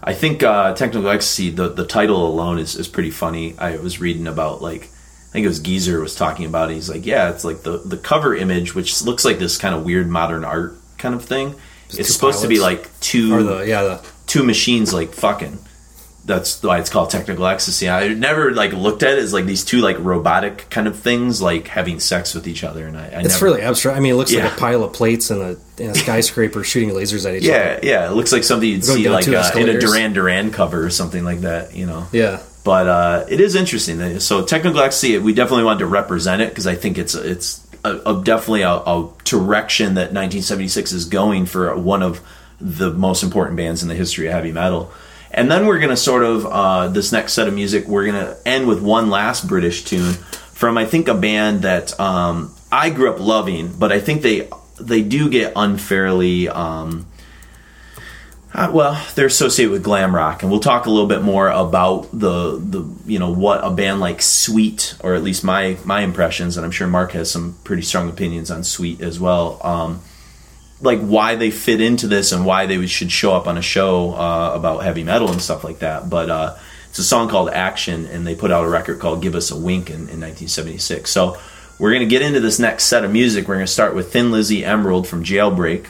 I think uh, Technical Ecstasy. The the title alone is, is pretty funny. I was reading about like I think it was Geezer was talking about. it. He's like, yeah, it's like the the cover image, which looks like this kind of weird modern art kind of thing. It's two supposed to be like two the yeah the two machines like fucking. That's why it's called technical ecstasy. I never like looked at it as like these two like robotic kind of things like having sex with each other, and I, I it's never, really abstract. I mean, it looks Yeah. like a pile of plates and a, and a skyscraper shooting lasers at each yeah, other. yeah. Yeah. It looks like something you'd Going see like uh, in a. Duran Duran cover or something like that. You know. Yeah, but uh, it is interesting. So technical ecstasy, we definitely wanted to represent it because I think it's it's a, a definitely a, a direction that 1976 is going for one of the most important bands in the history of heavy metal. And then we're gonna sort of uh, this next set of music. We're gonna end with one last British tune from I think a band that um, I grew up loving, but I think they they do get unfairly. Um, uh, well, they're associated with glam rock, and we'll talk a little bit more about the the you know what a band like Sweet, or at least my my impressions, and I'm sure Mark has some pretty strong opinions on Sweet as well. Um, like why they fit into this and why they should show up on a show uh, about heavy metal and stuff like that. But uh, it's a song called Action, and they put out a record called Give Us a Wink in, in 1976. So we're gonna get into this next set of music. We're gonna start with Thin Lizzy Emerald from Jailbreak.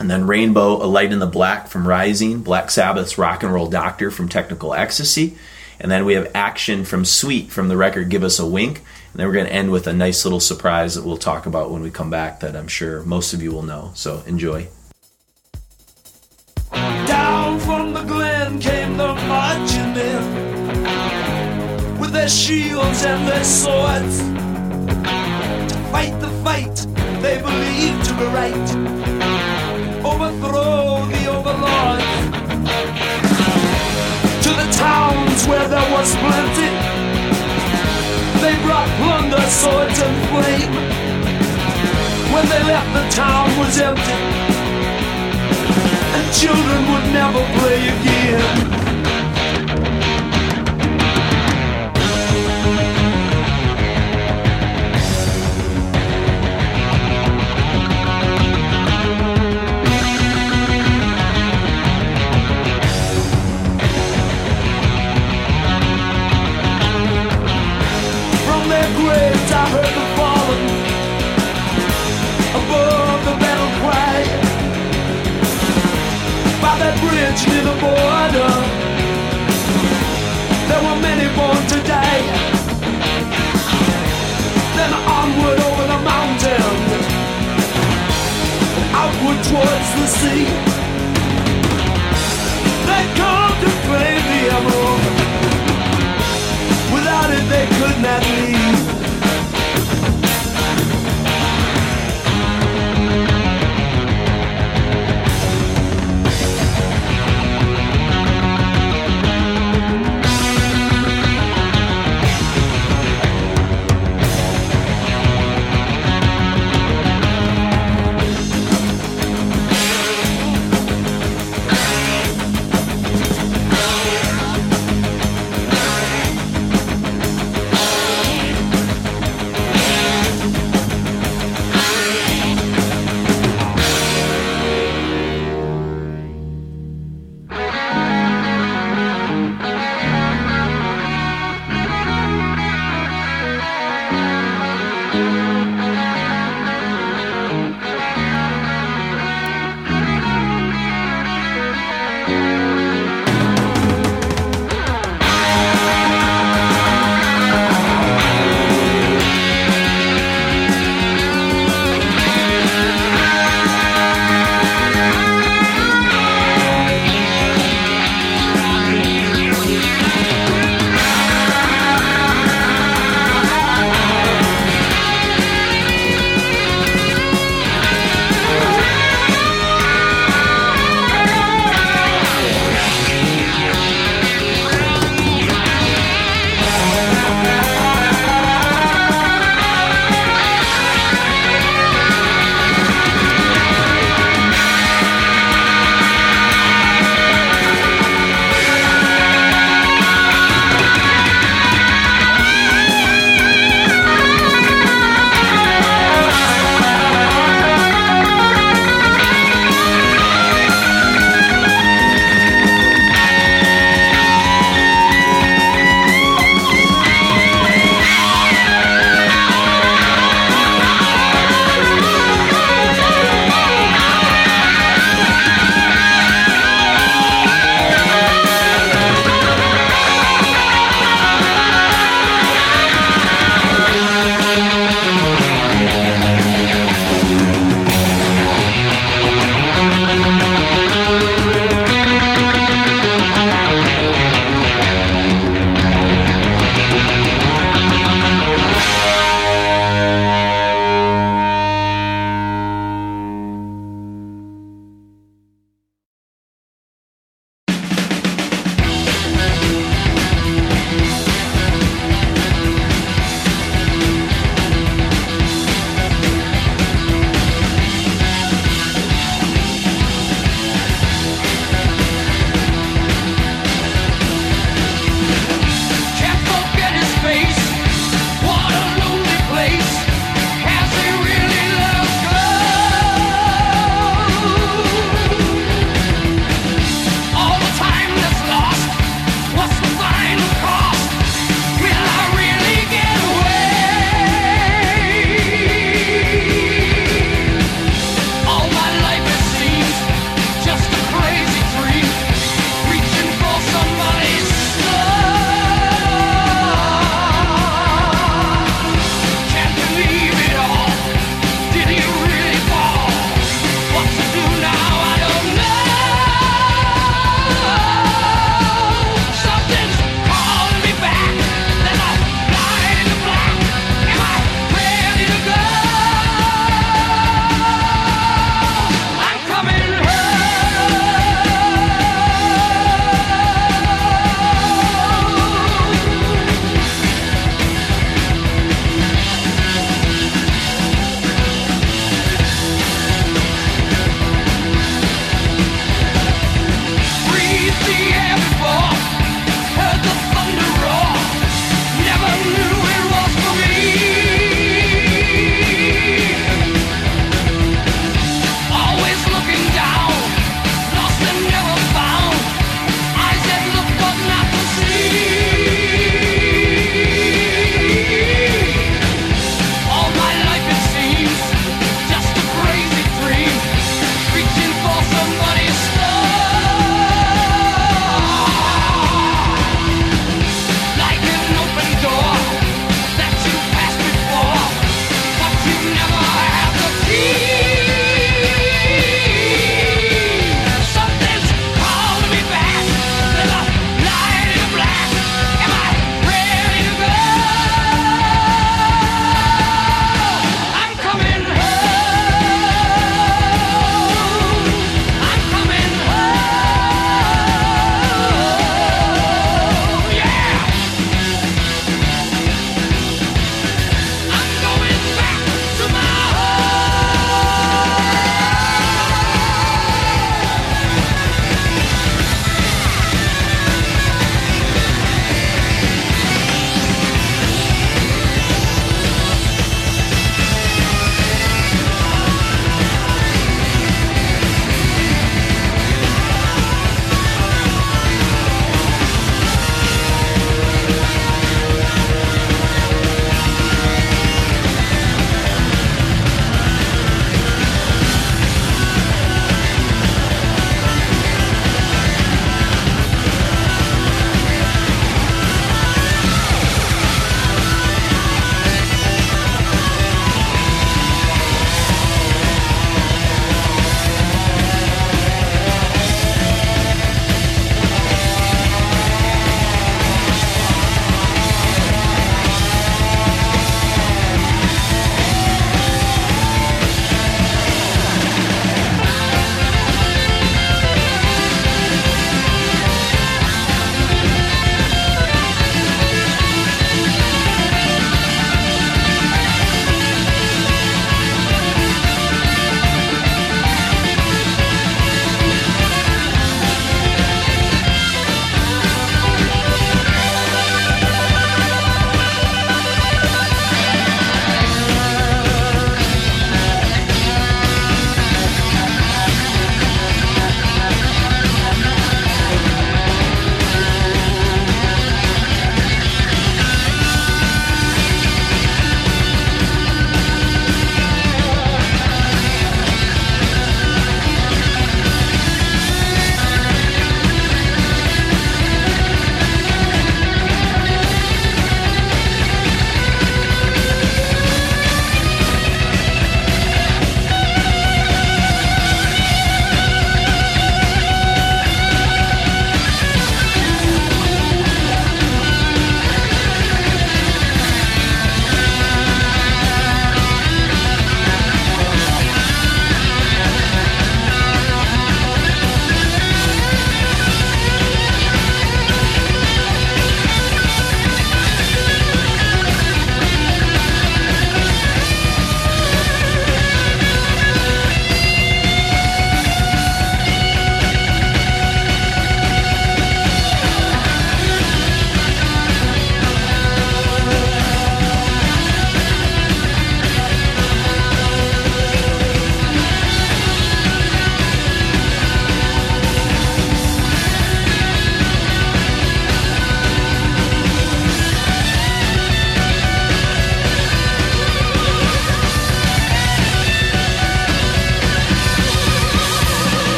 And then Rainbow, A Light in the Black from Rising, Black Sabbath's Rock and Roll Doctor from Technical Ecstasy. And then we have Action from Sweet from the record Give Us a Wink. And then we're going to end with a nice little surprise that we'll talk about when we come back that I'm sure most of you will know. So enjoy. Down from the glen came the marching men with their shields and their swords to fight the fight they believed to be right, where there was plenty. They brought plunder, swords, and flame. When they left, the town was empty, and children would never play again. Border There were many born today. Then onward over the mountain outward towards the sea They come to claim the emerald Without it, they could not leave.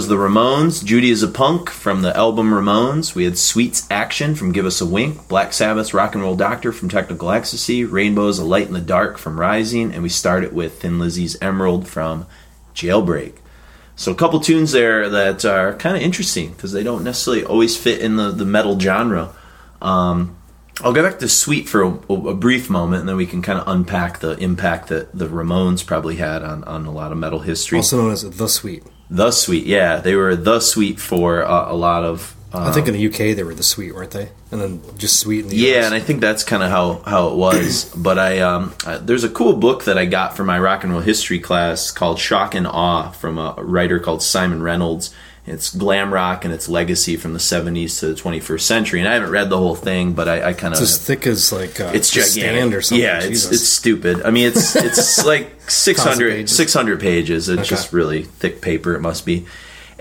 Was the Ramones. Judy is a Punk from the album Ramones. We had Sweets Action from Give Us a Wink. Black Sabbath's Rock and Roll Doctor from Technical Ecstasy. Rainbows A Light in the Dark from Rising. And we started with Thin Lizzy's Emerald from Jailbreak. So a couple tunes there that are kind of interesting because they don't necessarily always fit in the, the metal genre. Um, I'll go back to Sweet for a, a brief moment, and then we can kind of unpack the impact that the Ramones probably had on, on a lot of metal history. Also known as the Sweet. The Sweet, yeah, they were the Sweet for uh, a lot of. Uh, I think in the UK they were the Sweet, weren't they? And then just Sweet in the yeah, US. and I think that's kind of how how it was. but I um, uh, there's a cool book that I got for my rock and roll history class called Shock and Awe from a writer called Simon Reynolds. It's glam rock and its legacy from the 70s to the 21st century. And I haven't read the whole thing, but I, I kind of it's as thick as like uh, it's gigantic. stand or something. Yeah, it's Jesus. it's stupid. I mean, it's it's like 600 pages. 600 pages. It's Okay. just really thick paper. It must be.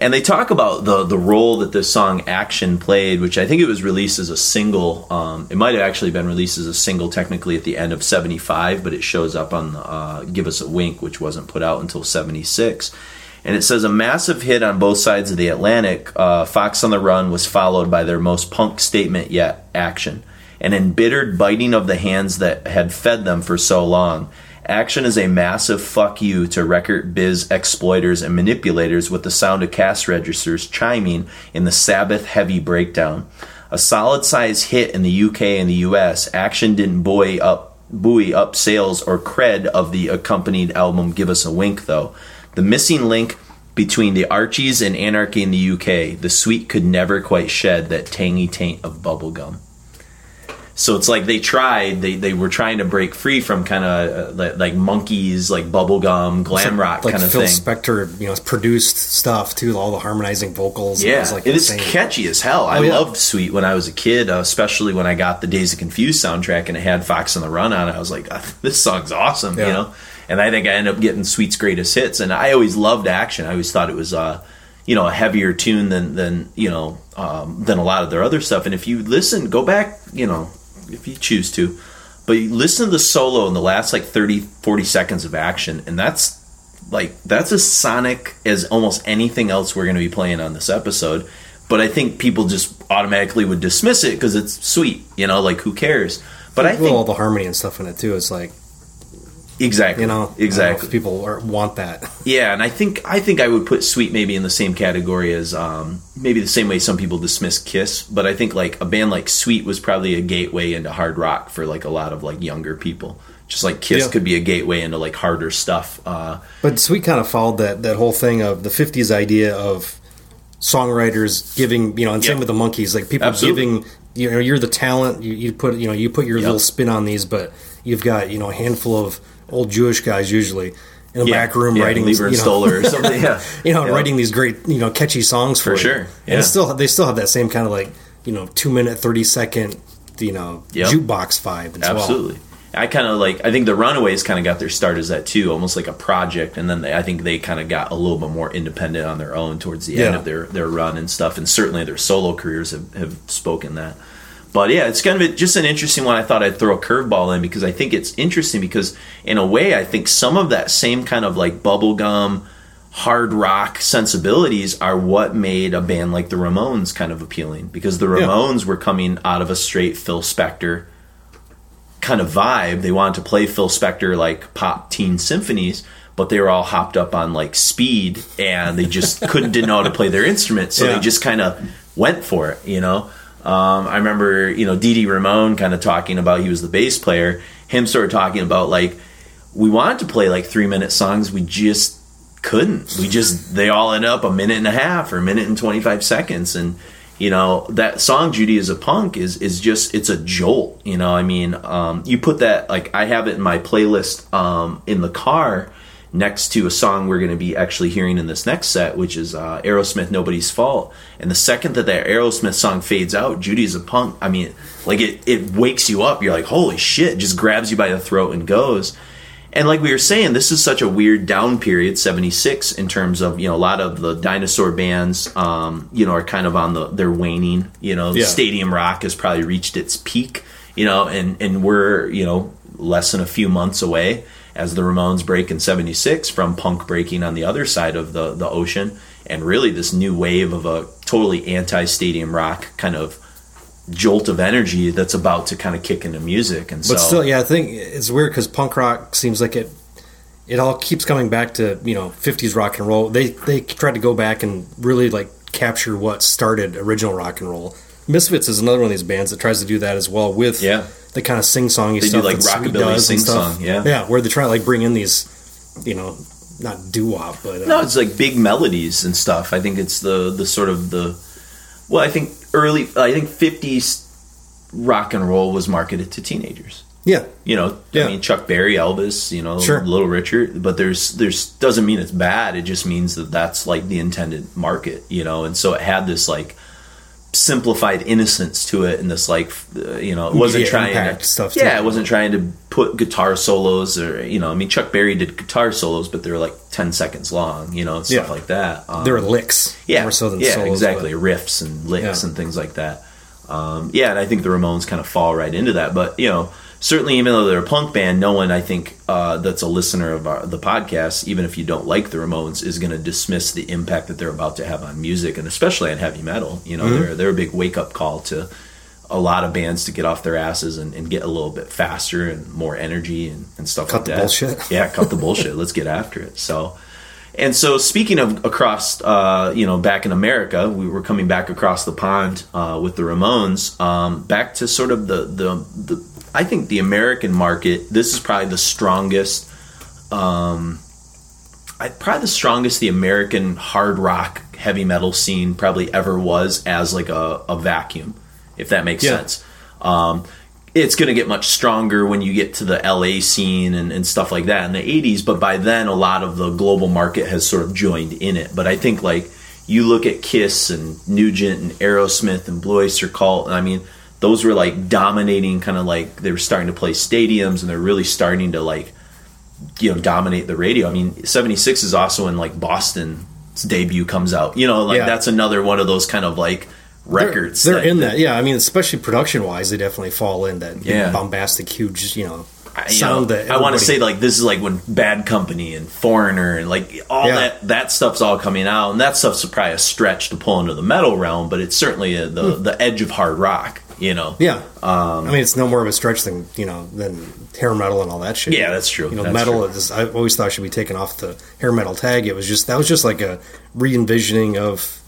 And they talk about the the role that this song "Action" played, which I think it was released as a single. Um, it might have actually been released as a single technically at the end of '75, but it shows up on the, uh, "Give Us a Wink," which wasn't put out until '76. And it says a massive hit on both sides of the Atlantic. Uh, Fox on the Run was followed by their most punk statement yet, "Action." An embittered biting of the hands that had fed them for so long. Action is a massive fuck you to record biz exploiters and manipulators with the sound of cash registers chiming in the Sabbath heavy breakdown. A solid size hit in the UK and the US, Action didn't buoy up buoy up sales or cred of the accompanied album Give Us a Wink though. The missing link between the Archies and Anarchy in the UK, the sweet could never quite shed that tangy taint of bubblegum. So it's like they tried, they, they were trying to break free from kind of like, like Monkees, like bubblegum, glam rock like kind of Phil thing. Spector, you know, produced stuff too, all the harmonizing vocals. and Yeah, it like it is catchy as hell. I Oh, yeah. loved Sweet when I was a kid, uh, especially when I got the Dazed and Confused soundtrack and it had Fox on the Run on it. I was like, "Ah, this song's awesome, you know. And I think I ended up getting Sweet's greatest hits, and I always loved Action. I always thought it was, uh, you know, a heavier tune than than you know um, than a lot of their other stuff. And if you listen, go back, you know, if you choose to, but you listen to the solo in the last like 30, 40 seconds of Action, and that's like that's as sonic as almost anything else we're going to be playing on this episode but i think people just automatically would dismiss it because it's sweet you know like who cares but i well, all the harmony and stuff in it too. It's like exactly you know, know exactly if people are, want that. yeah and i think i think i would put sweet maybe in the same category as um, maybe the same way some people dismiss kiss but i think like a band like sweet was probably a gateway into hard rock for like a lot of like younger people just like kiss Yeah. could be a gateway into like harder stuff uh, But Sweet kind of followed that that whole thing of the '50s idea of songwriters giving, you know, and same Yeah. with the Monkees, like people Absolutely. giving. You know, you're the talent. You, you put, you know, you put your Yep. little spin on these, but you've got, you know, a handful of old Jewish guys usually in the back room yeah, writing, Leiber and you know, Stoller or something yeah you know, Yeah. writing these great, you know, catchy songs for, For sure, And yeah. it's still, they still have that same kind of like, you know, two minute, thirty second, you know, Yep. jukebox vibe as well. Absolutely. I kind of like I think the Runaways kind of got their start as that too, almost like a project, and then they, I think they kind of got a little bit more independent on their own towards the end of their their run and stuff, and certainly their solo careers have, have spoken that. But yeah, it's kind of a, just an interesting one. I thought I'd throw a curveball in because I think it's interesting because in a way I think some of that same kind of like bubblegum hard rock sensibilities are what made a band like the Ramones kind of appealing because the Yeah. Ramones were coming out of a straight Phil Spector kind of vibe. They wanted to play Phil Spector like pop teen symphonies, but they were all hopped up on like speed and they just couldn't didn't know how to play their instrument, so Yeah. they just kind of went for it, you know. Um, I remember, you know, Dee Dee Ramone kind of talking about he was the bass player. Him sort of talking about like we wanted to play like three minute songs, we just couldn't. We just they all end up a minute and a half or a minute and twenty five seconds, and you know that song "Judy is a Punk" is is just it's a jolt. You know, I mean, um, you put that like I have it in my playlist um, in the car next to a song we're going to be actually hearing in this next set, which is uh, Aerosmith "Nobody's Fault." And the second that that Aerosmith song fades out, Judy's a Punk," I mean, like it it wakes you up. You're like, "Holy shit!" Just grabs you by the throat and goes. And like we were saying, this is such a weird down period, '76, in terms of you know a lot of the dinosaur bands, um, you know, are kind of on the they're waning. You know, Yeah. Stadium Rock has probably reached its peak. You know, and and we're you know less than a few months away as the Ramones break in '76 from punk breaking on the other side of the the ocean, and really this new wave of a totally anti-stadium rock kind of jolt of energy that's about to kind of kick into music. And so, But still, yeah, I think it's weird because punk rock seems like it. It all keeps coming back to you know '50s rock and roll. They they tried to go back and really like capture what started original rock and roll. Misfits is another one of these bands that tries to do that as well with Yeah. The kind of sing songy They do, stuff like, rockabilly and sing-song, stuff. yeah. yeah, where they try to like bring in these, you know, not doo wop, but uh, No, it's like big melodies and stuff. I think it's the the sort of the well, I think early I think 50s rock and roll was marketed to teenagers. yeah, You know, Yeah. I mean Chuck Berry, Elvis, you know, Sure. Little Richard, but there's there's doesn't mean it's bad. It just means that that's like the intended market, you know. And so it had this like simplified innocence to it and this like uh, you know, it wasn't Yeah, trying to stuff, Yeah, too. it wasn't trying to put guitar solos or you know, I mean Chuck Berry did guitar solos, but they were like 10 seconds long, you know, and stuff Yeah. like that. Um, there are licks, yeah, more so than yeah, solos, exactly. but- Riffs and licks Yeah. and things like that. Um, yeah, and I think the Ramones kind of fall right into that. But you know, certainly, even though they're a punk band, no one I think uh, that's a listener of our, the podcast, even if you don't like the Ramones, is going to dismiss the impact that they're about to have on music and especially on heavy metal. You know, Mm-hmm. they're they're a big wake up call to a lot of bands to get off their asses and, and get a little bit faster and more energy and, and stuff Cut like the that. bullshit. Yeah, cut the bullshit. Let's get after it. So. And so, speaking of across, uh, you know, back in America, we were coming back across the pond uh, with the Ramones. Um, back to sort of the, the the, I think the American market. This is probably the strongest, um, I, probably the strongest the American hard rock heavy metal scene probably ever was as like a, a vacuum, if that makes Yeah. sense. Um, it's going to get much stronger when you get to the LA scene and, and stuff like that in the 80s. But by then, a lot of the global market has sort of joined in it. But I think like you look at Kiss and Nugent and Aerosmith and Blue Oyster Cult, and I mean, those were like dominating kind of like they were starting to play stadiums and they're really starting to like, you know, dominate the radio. I mean, 76 is also in like Boston's debut comes out. You know, like Yeah. that's another one of those kind of like records. They're, in that, yeah. I mean, especially production wise, they definitely fall in that Yeah. bombastic, huge, you know, I- you sound know, that I want to say like this is like when Bad Company and Foreigner and like all Yeah. that that stuff's all coming out, and that stuff's probably a stretch to pull into the metal realm, but it's certainly a, the hmm. the edge of hard rock. You know. Yeah, Um, I mean, it's no more of a stretch than you know than hair metal and all that shit. Yeah, that's true. You know, That's metal. Is, I always thought should be taken off the hair metal tag. It was just that was just like a re envisioning of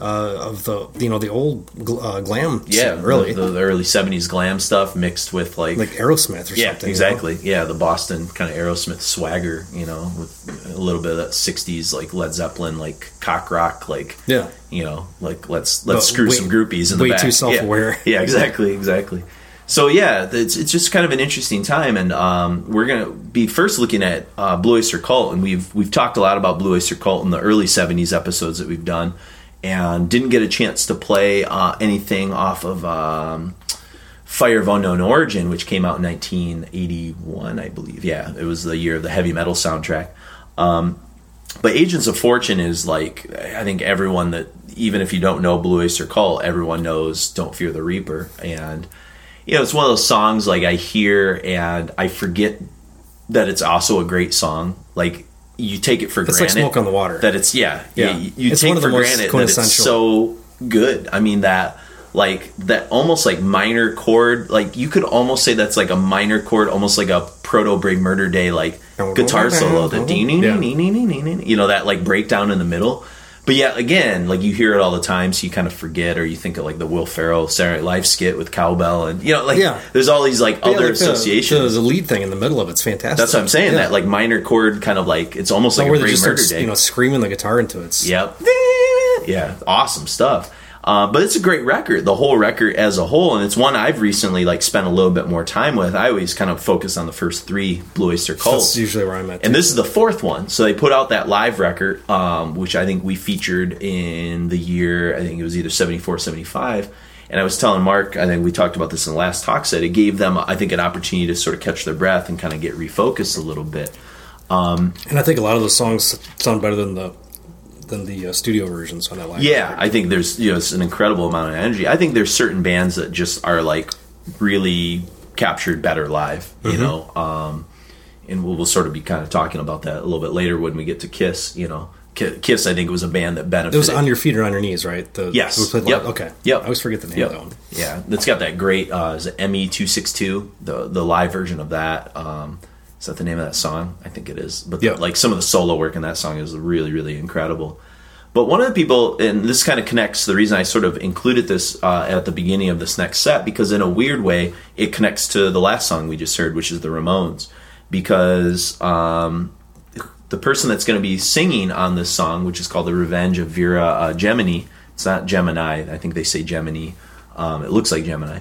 uh, of the you know the old gl- uh, glam. yeah, scene, really the, the early '70s glam stuff mixed with like. like Aerosmith or yeah, something. you know? exactly. Yeah, the Boston kind of Aerosmith swagger, you know, with a little bit of that '60s like Led Zeppelin, like cock rock, like Yeah, you know, like let's let's But screw way- some groupies in the way back. too self-aware. Yeah, exactly, exactly. So yeah, it's it's just kind of an interesting time, and um, we're gonna be first looking at uh, Blue Oyster Cult, and we've we've talked a lot about Blue Oyster Cult in the early '70s episodes that we've done, and didn't get a chance to play uh, anything off of. Um, Fire of Unknown Origin, which came out in 1981, I believe. Yeah, it was the year of the heavy metal soundtrack. Um, but Agents of Fortune is like I think everyone that even if you don't know Blue Oyster Cult, everyone knows Don't Fear the Reaper, and you know it's one of those songs like I hear and I forget that it's also a great song. Like you take it for It's like granted smoke on the water. that it's yeah Yeah. you, you It's take one of the for granted that it's so good. I mean that like that almost like minor chord like you could almost say that's like a minor chord almost like a proto Brave Murder Day like guitar solo the Yeah. you know that like breakdown in the middle. But yeah, again, like you hear it all the time, so you kind of forget, or you think of like the Will Ferrell Saturday Night Live skit with cowbell, and you know, like Yeah. there's all these like Yeah, other like associations. The, the lead thing in the middle of it's fantastic. That's what I'm saying. Yeah. That like minor chord, kind of like it's almost Like like where a they just Murder start, Day. you know, screaming the guitar into it. It's- Yep. Yeah, awesome stuff. Uh, but it's a great record, the whole record as a whole, and it's one I've recently like spent a little bit more time with. I always kind of focus on the first three Blue Oyster Cult, That's usually where I'm at. and too. this is the fourth one. So they put out that live record, um, which I think we featured in the year, I think it was either 74, 75. And I was telling Mark, I think we talked about this in the last talk set, it gave them, I think, an opportunity to sort of catch their breath and kind of get refocused a little bit. and I think a lot of the songs sound better than the than the uh, studio versions on that live. Yeah. I think there's you know it's an incredible amount of energy. I think there's certain bands that just are like really captured better live, you Mm-hmm. know. Um, and we'll, we'll sort of be kind of talking about that a little bit later when we get to Kiss. You know, Kiss I think was a band that benefited. it was on your feet or on your knees, right? The, Yes. we played Yep. Okay. Yep. I always forget the name Yep. of that one. Yeah, it's got that great uh, is it ME two six two the the live version of that. Um, is that the name of that song? I think it is. But Yeah. like some of the solo work in that song is really really incredible. But one of the people, and this kind of connects the reason I sort of included this uh, at the beginning of this next set, because in a weird way, it connects to the last song we just heard, which is the Ramones. Because um, the person that's going to be singing on this song, which is called "The Revenge of Vera uh, Gemini," it's not Gemini. I think they say Gemini. Um, it looks like Gemini.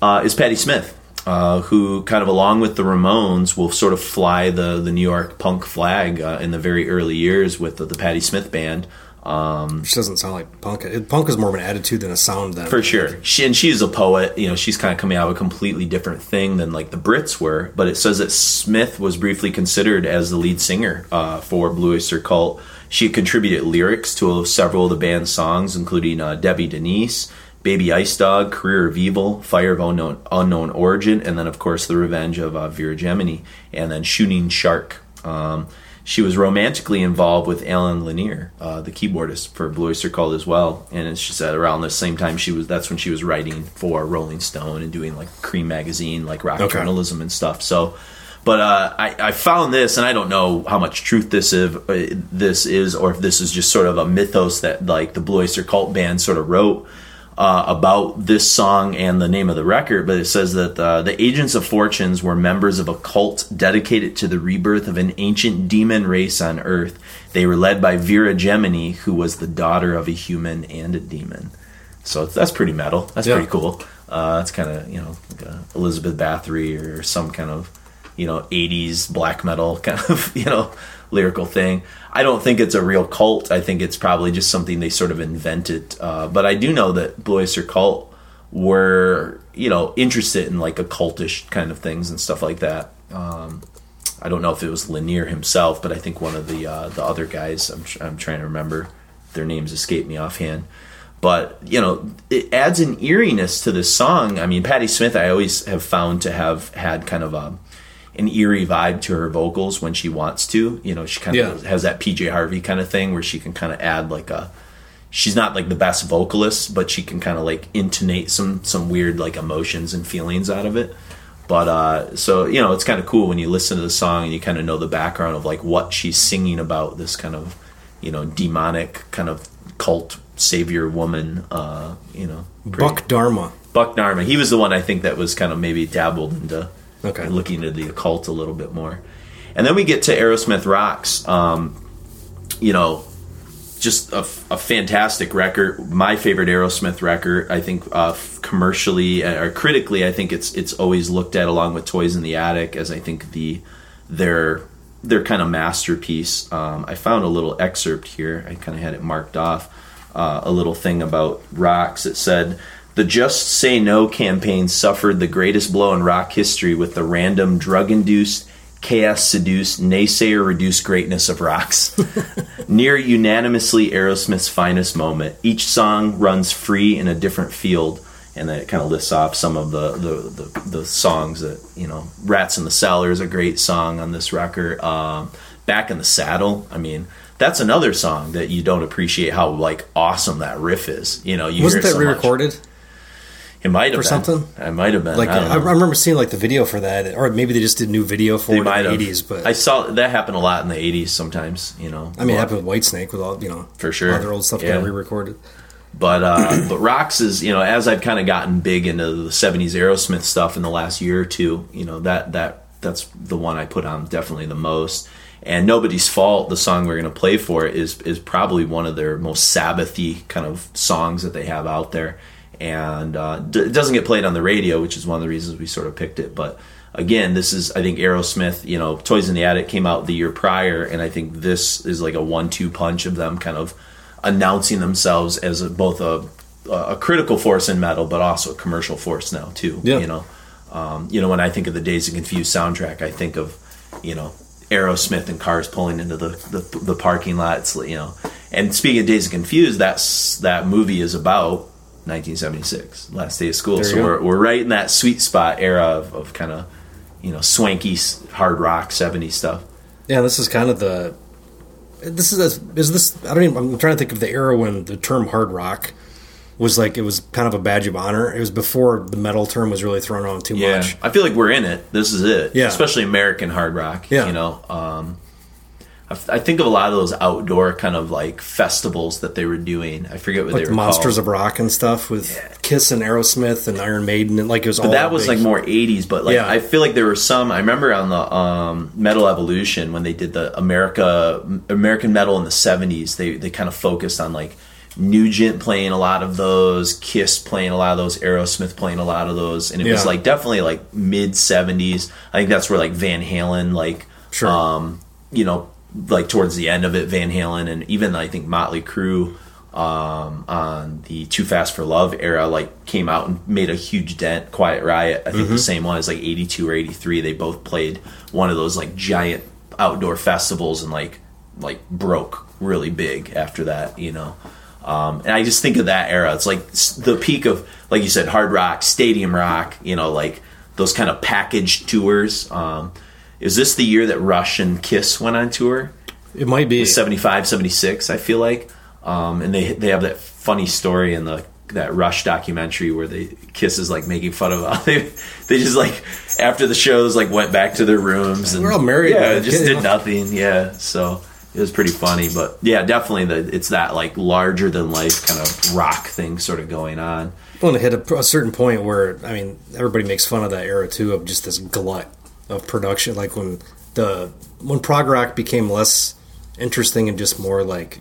Uh, is Patti Smith, uh, who kind of along with the Ramones will sort of fly the the New York punk flag uh, in the very early years with the, the Patti Smith band. Which doesn't sound like punk. It, punk is more of an attitude than a sound. Then For sure. She, and she's a poet. You know, she's kind of coming out of a completely different thing than like the Brits were. But it says that Smith was briefly considered as the lead singer uh, for Blue Oyster Cult. She contributed lyrics to several of the band's songs, including uh, Debbie Denise, Baby Ice Dog, Career of Evil, Fire of Unknown, Unknown Origin, and then, of course, The Revenge of uh, Vera Gemini, and then Shooting Shark. Um, she was romantically involved with Allen Lanier, uh, the keyboardist for Blue Oyster Cult as well. And it's just that around the same time she was that's when she was writing for Rolling Stone and doing like Creem magazine, like rock Okay. journalism and stuff. So, but uh, I, I found this, and I don't know how much truth this is, uh, this is, or if this is just sort of a mythos that like the Blue Oyster Cult band sort of wrote uh, about this song and the name of the record, but it says that uh, the Agents of Fortunes were members of a cult dedicated to the rebirth of an ancient demon race on Earth. They were led by Vera Gemini, who was the daughter of a human and a demon. So that's pretty metal. That's Yeah. pretty cool. Uh, it's kind of you know like a Elizabeth Bathory or some kind of you know 80s black metal kind of you know lyrical thing. I don't think it's a real cult. I think it's probably just something they sort of invented. Uh, but I do know that Blue Oyster Cult were you know interested in like occultish kind of things and stuff like that. Um, I don't know if it was Lanier himself, but I think one of the uh, the other guys. I'm I'm trying to remember their names escape me offhand. But you know, it adds an eeriness to this song. I mean, Patti Smith, I always have found to have had kind of a an eerie vibe to her vocals when she wants to. You know, she kind of Yeah. has that PJ Harvey kind of thing where she can kind of add like a. She's not like the best vocalist, but she can kind of like intonate some some weird like emotions and feelings out of it. But uh, so you know, it's kind of cool when you listen to the song and you kind of know the background of like what she's singing about. This kind of you know demonic kind of cult savior woman. Uh, you know, pretty- Buck Dharma. Buck Dharma. He was the one I think that was kind of maybe dabbled into Okay. looking into the occult a little bit more. And then we get to Aerosmith Rocks. Um, you know, just a, a fantastic record. My favorite Aerosmith record. I think uh, commercially uh, or critically, I think it's it's always looked at along with Toys in the Attic as I think the their their kind of masterpiece. Um, I found a little excerpt here. I kind of had it marked off. Uh, a little thing about rocks. It said The Just Say No campaign suffered the greatest blow in rock history with the random drug induced, chaos seduced, naysayer reduced greatness of rocks. Near unanimously Aerosmith's finest moment, each song runs free in a different field. And then it kind of lists off some of the, the, the, the songs that, you know, Rats in the Cellar is a great song on this record. Um, Back in the Saddle, I mean, that's another song that you don't appreciate how like awesome that riff is. You know, you Wasn't that so much. It might have or been. something? It might have been. Like I I, don't I know. remember seeing like the video for that, or maybe they just did new video for They it in the eighties. But I saw that happen a lot in the '80s. Sometimes, you know. I mean, it happened with Whitesnake with all you know For sure. other old stuff Yeah. got re-recorded. But uh, but Rocks is you know as I've kind of gotten big into the '70s Aerosmith stuff in the last year or two, you know that that that's the one I put on definitely the most. And nobody's fault. The song we're going to play for it is is probably one of their most Sabbathy kind of songs that they have out there, and uh, d- it doesn't get played on the radio, which is one of the reasons we sort of picked it. But again, this is I think Aerosmith. You know, Toys in the Attic came out the year prior, and I think this is like a one-two punch of them kind of announcing themselves as a, both a a critical force in metal, but also a commercial force now too. Yeah. You know, um, you know when I think of the Dazed and Confused soundtrack, I think of you know Aerosmith and cars pulling into the the, the parking lots. You know, and speaking of Dazed and Confused, that's that movie is about 1976, last day of school. There So we're we're right in that sweet spot era of, of kind of you know swanky hard rock 70s stuff. Yeah, this is kind of the. This is a, is this? I don't even. I'm trying to think of the era when the term hard rock was like it was kind of a badge of honor. It was before the metal term was really thrown around too Yeah, much. I feel like we're in it. This is it. Yeah. especially American hard rock. Yeah. you know. Um, I, I think of a lot of those outdoor kind of like festivals that they were doing. I forget what Like they the were Monsters called. of Rock and stuff with Kiss and Aerosmith and Iron Maiden and like it was all But that was big- like more 80s, but like Yeah. I feel like there were some. I remember on the um, Metal Evolution when they did the America American metal in the 70s. They they kind of focused on like Nugent playing a lot of those, Kiss playing a lot of those, Aerosmith playing a lot of those, and it was like definitely like mid 70s. I think that's where like Van Halen like Sure. um, you know, like towards the end of it, Van Halen and even I think Motley Crue um, on the Too Fast for Love era, like came out and made a huge dent. Quiet Riot, I think the same one is like eighty two or eighty three. They both played one of those like giant outdoor festivals and like like broke really big after that, you know. Um, and I just think of that era. It's like the peak of, like you said, hard rock, stadium rock. You know, like those kind of packaged tours. Um, is this the year that Rush and Kiss went on tour? It might be. 75, 76, I feel like. Um, and they they have that funny story in the that Rush documentary where they Kiss is like making fun of they they just like after the shows like went back to their rooms and We're all married, Yeah, just Kid- did nothing. Yeah, so it was pretty funny, but yeah, definitely the it's that like larger than life kind of rock thing sort of going on. going to hit a, a certain point where I mean everybody makes fun of that era too of just this glut of production. Like when the when prog rock became less interesting and just more like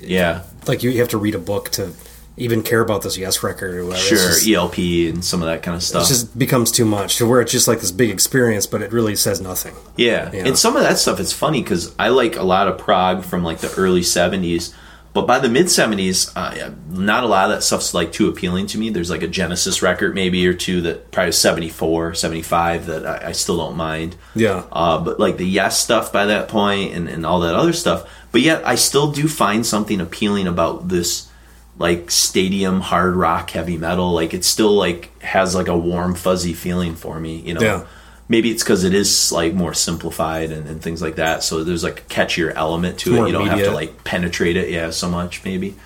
Yeah, like you, you have to read a book to even care about this Yes record or whatever. sure, just, ELP and some of that kind of stuff. it just becomes too much to where it's just like this big experience, but it really says nothing. Yeah. Yeah. and some of that stuff is funny because I like a lot of prog from like the early '70s, but by the mid '70s, uh, not a lot of that stuff's like too appealing to me. There's like a Genesis record maybe or two that probably 74, 75 that I, I still don't mind. Yeah. Uh, but like the Yes stuff by that point and, and all that other stuff. But yet I still do find something appealing about this like stadium hard rock heavy metal. Like it still like has like a warm fuzzy feeling for me, you know. Yeah. Maybe it's because it is like more simplified and, and things like that. So there's like a catchier element to More it. You don't have to like penetrate it, yeah, so much maybe.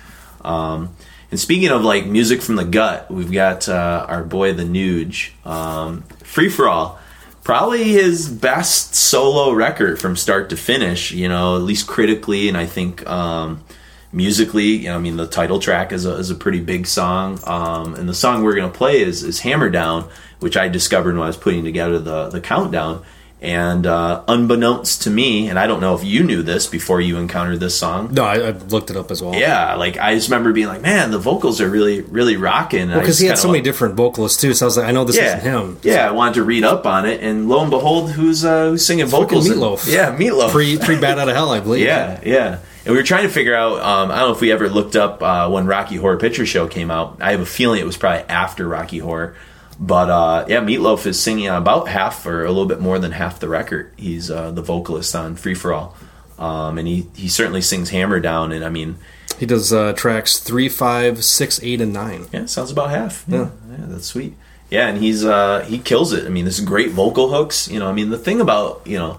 Um, and speaking of like music from the gut, we've got uh, our boy the Nuge, um, Free for All, probably his best solo record from start to finish. You know, at least critically, and I think um, musically. You know, I mean, the title track is a, is a pretty big song, um, and the song we're gonna play is is Hammer Down, which I discovered when I was putting together the the countdown. And uh, unbeknownst to me, and I don't know if you knew this before you encountered this song, No, I, I looked it up as well. yeah, like I just remember being like, man, the vocals are really, really rocking. And because just he had so many different vocalists too. So I was like, I know this yeah, isn't him. Yeah, I wanted to read up on it, and lo and behold, who's uh, who's singing Fucking vocals? Meatloaf. yeah, Meatloaf. Pre pre Bat Out of Hell, I believe. yeah, yeah. And we were trying to figure out. Um, I don't know if we ever looked up uh, when Rocky Horror Picture Show came out. I have a feeling it was probably after Rocky Horror. But uh, yeah, Meatloaf is singing on about half or a little bit more than half the record. He's uh, the vocalist on Free for All, um, and he he certainly sings Hammer Down. And I mean, He does uh, tracks three, five, six, eight, and nine. yeah, sounds about half. Yeah, yeah, that's sweet. Yeah, and he's uh, he kills it. I mean, this is great vocal hooks. You know, I mean, the thing about you know,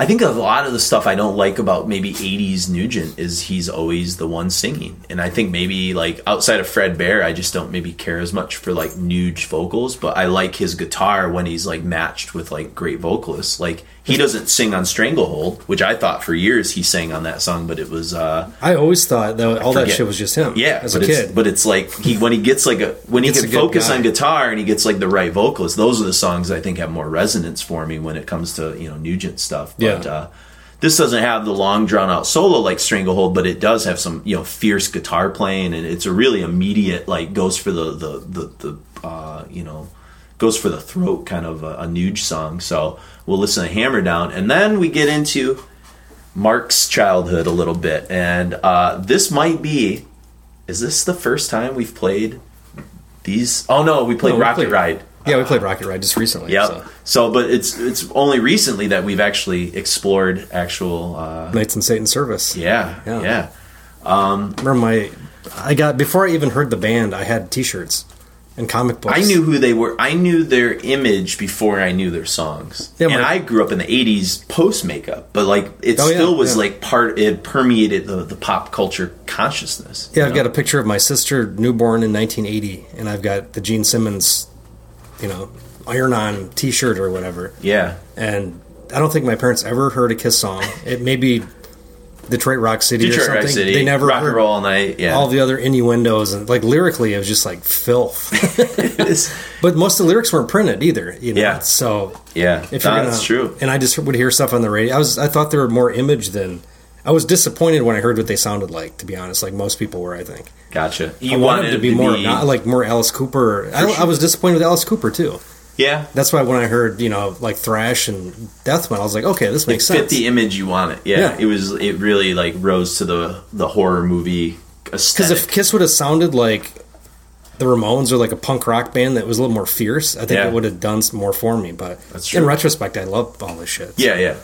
I think a lot of the stuff I don't like about maybe '80s Nugent is he's always the one singing, and I think maybe like outside of Fred Bear, I just don't maybe care as much for like Nuge vocals. But I like his guitar when he's like matched with like great vocalists. Like he doesn't sing on Stranglehold, which I thought for years he sang on that song, but it was. uh I always thought that all that shit was just him. yeah, as a kid. but it's like he when he gets like a when he Gets can focus guy. on guitar and he gets like the right vocalist. Those are the songs I think have more resonance for me when it comes to you know Nugent stuff. But Yeah. uh, this doesn't have the long drawn out solo like Stranglehold, but it does have some you know fierce guitar playing and it's a really immediate like goes for the the the, the uh, you know goes for the throat kind of a, a Nuge song. So we'll listen to Hammer Down and then we get into Mark's childhood a little bit, and uh, this might be. Is this the first time we've played these? Oh no, we played No, we Rocket played- Ride. yeah, we played Rocket Ride just recently. Yeah. So. So. but it's it's only recently that we've actually explored actual. Uh, Knights in Satan's Service. yeah, Yeah. yeah, Remember my, I got before I even heard the band, I had T-shirts and comic books. I knew who they were. I knew their image before I knew their songs. Yeah, and my- I grew up in the '80s post makeup, but like it Oh, yeah, still was yeah. like part. It permeated the, the pop culture consciousness. Yeah, I've know? got a picture of my sister newborn in 1980, and I've got the Gene Simmons, you know, Iron On T-shirt or whatever. yeah. And I don't think my parents ever heard a Kiss song. It may be Detroit Rock City or something. Rock City. They never rock heard and roll all night. Yeah, all the other innuendos and like lyrically, it was just like filth. But most of the lyrics weren't printed either. You know? Yeah. So yeah, if no, you're gonna, that's true. And I just would hear stuff on the radio. I was I thought they were more image than. I was disappointed when I heard what they sounded like. To be honest, like most people were, I think. Gotcha. I wanted to be more not like more Alice Cooper. I, don't, I was disappointed with Alice Cooper too. Yeah. That's why when I heard you know like thrash and death metal, I was like, okay, this It makes fit sense. the image you want it. Yeah, Yeah. it was. It really like rose to the the horror movie Because if Kiss would have sounded like the Ramones or like a punk rock band that was a little more fierce, I think Yeah. it would have done more for me. But in retrospect, I love all this shit. yeah, yeah.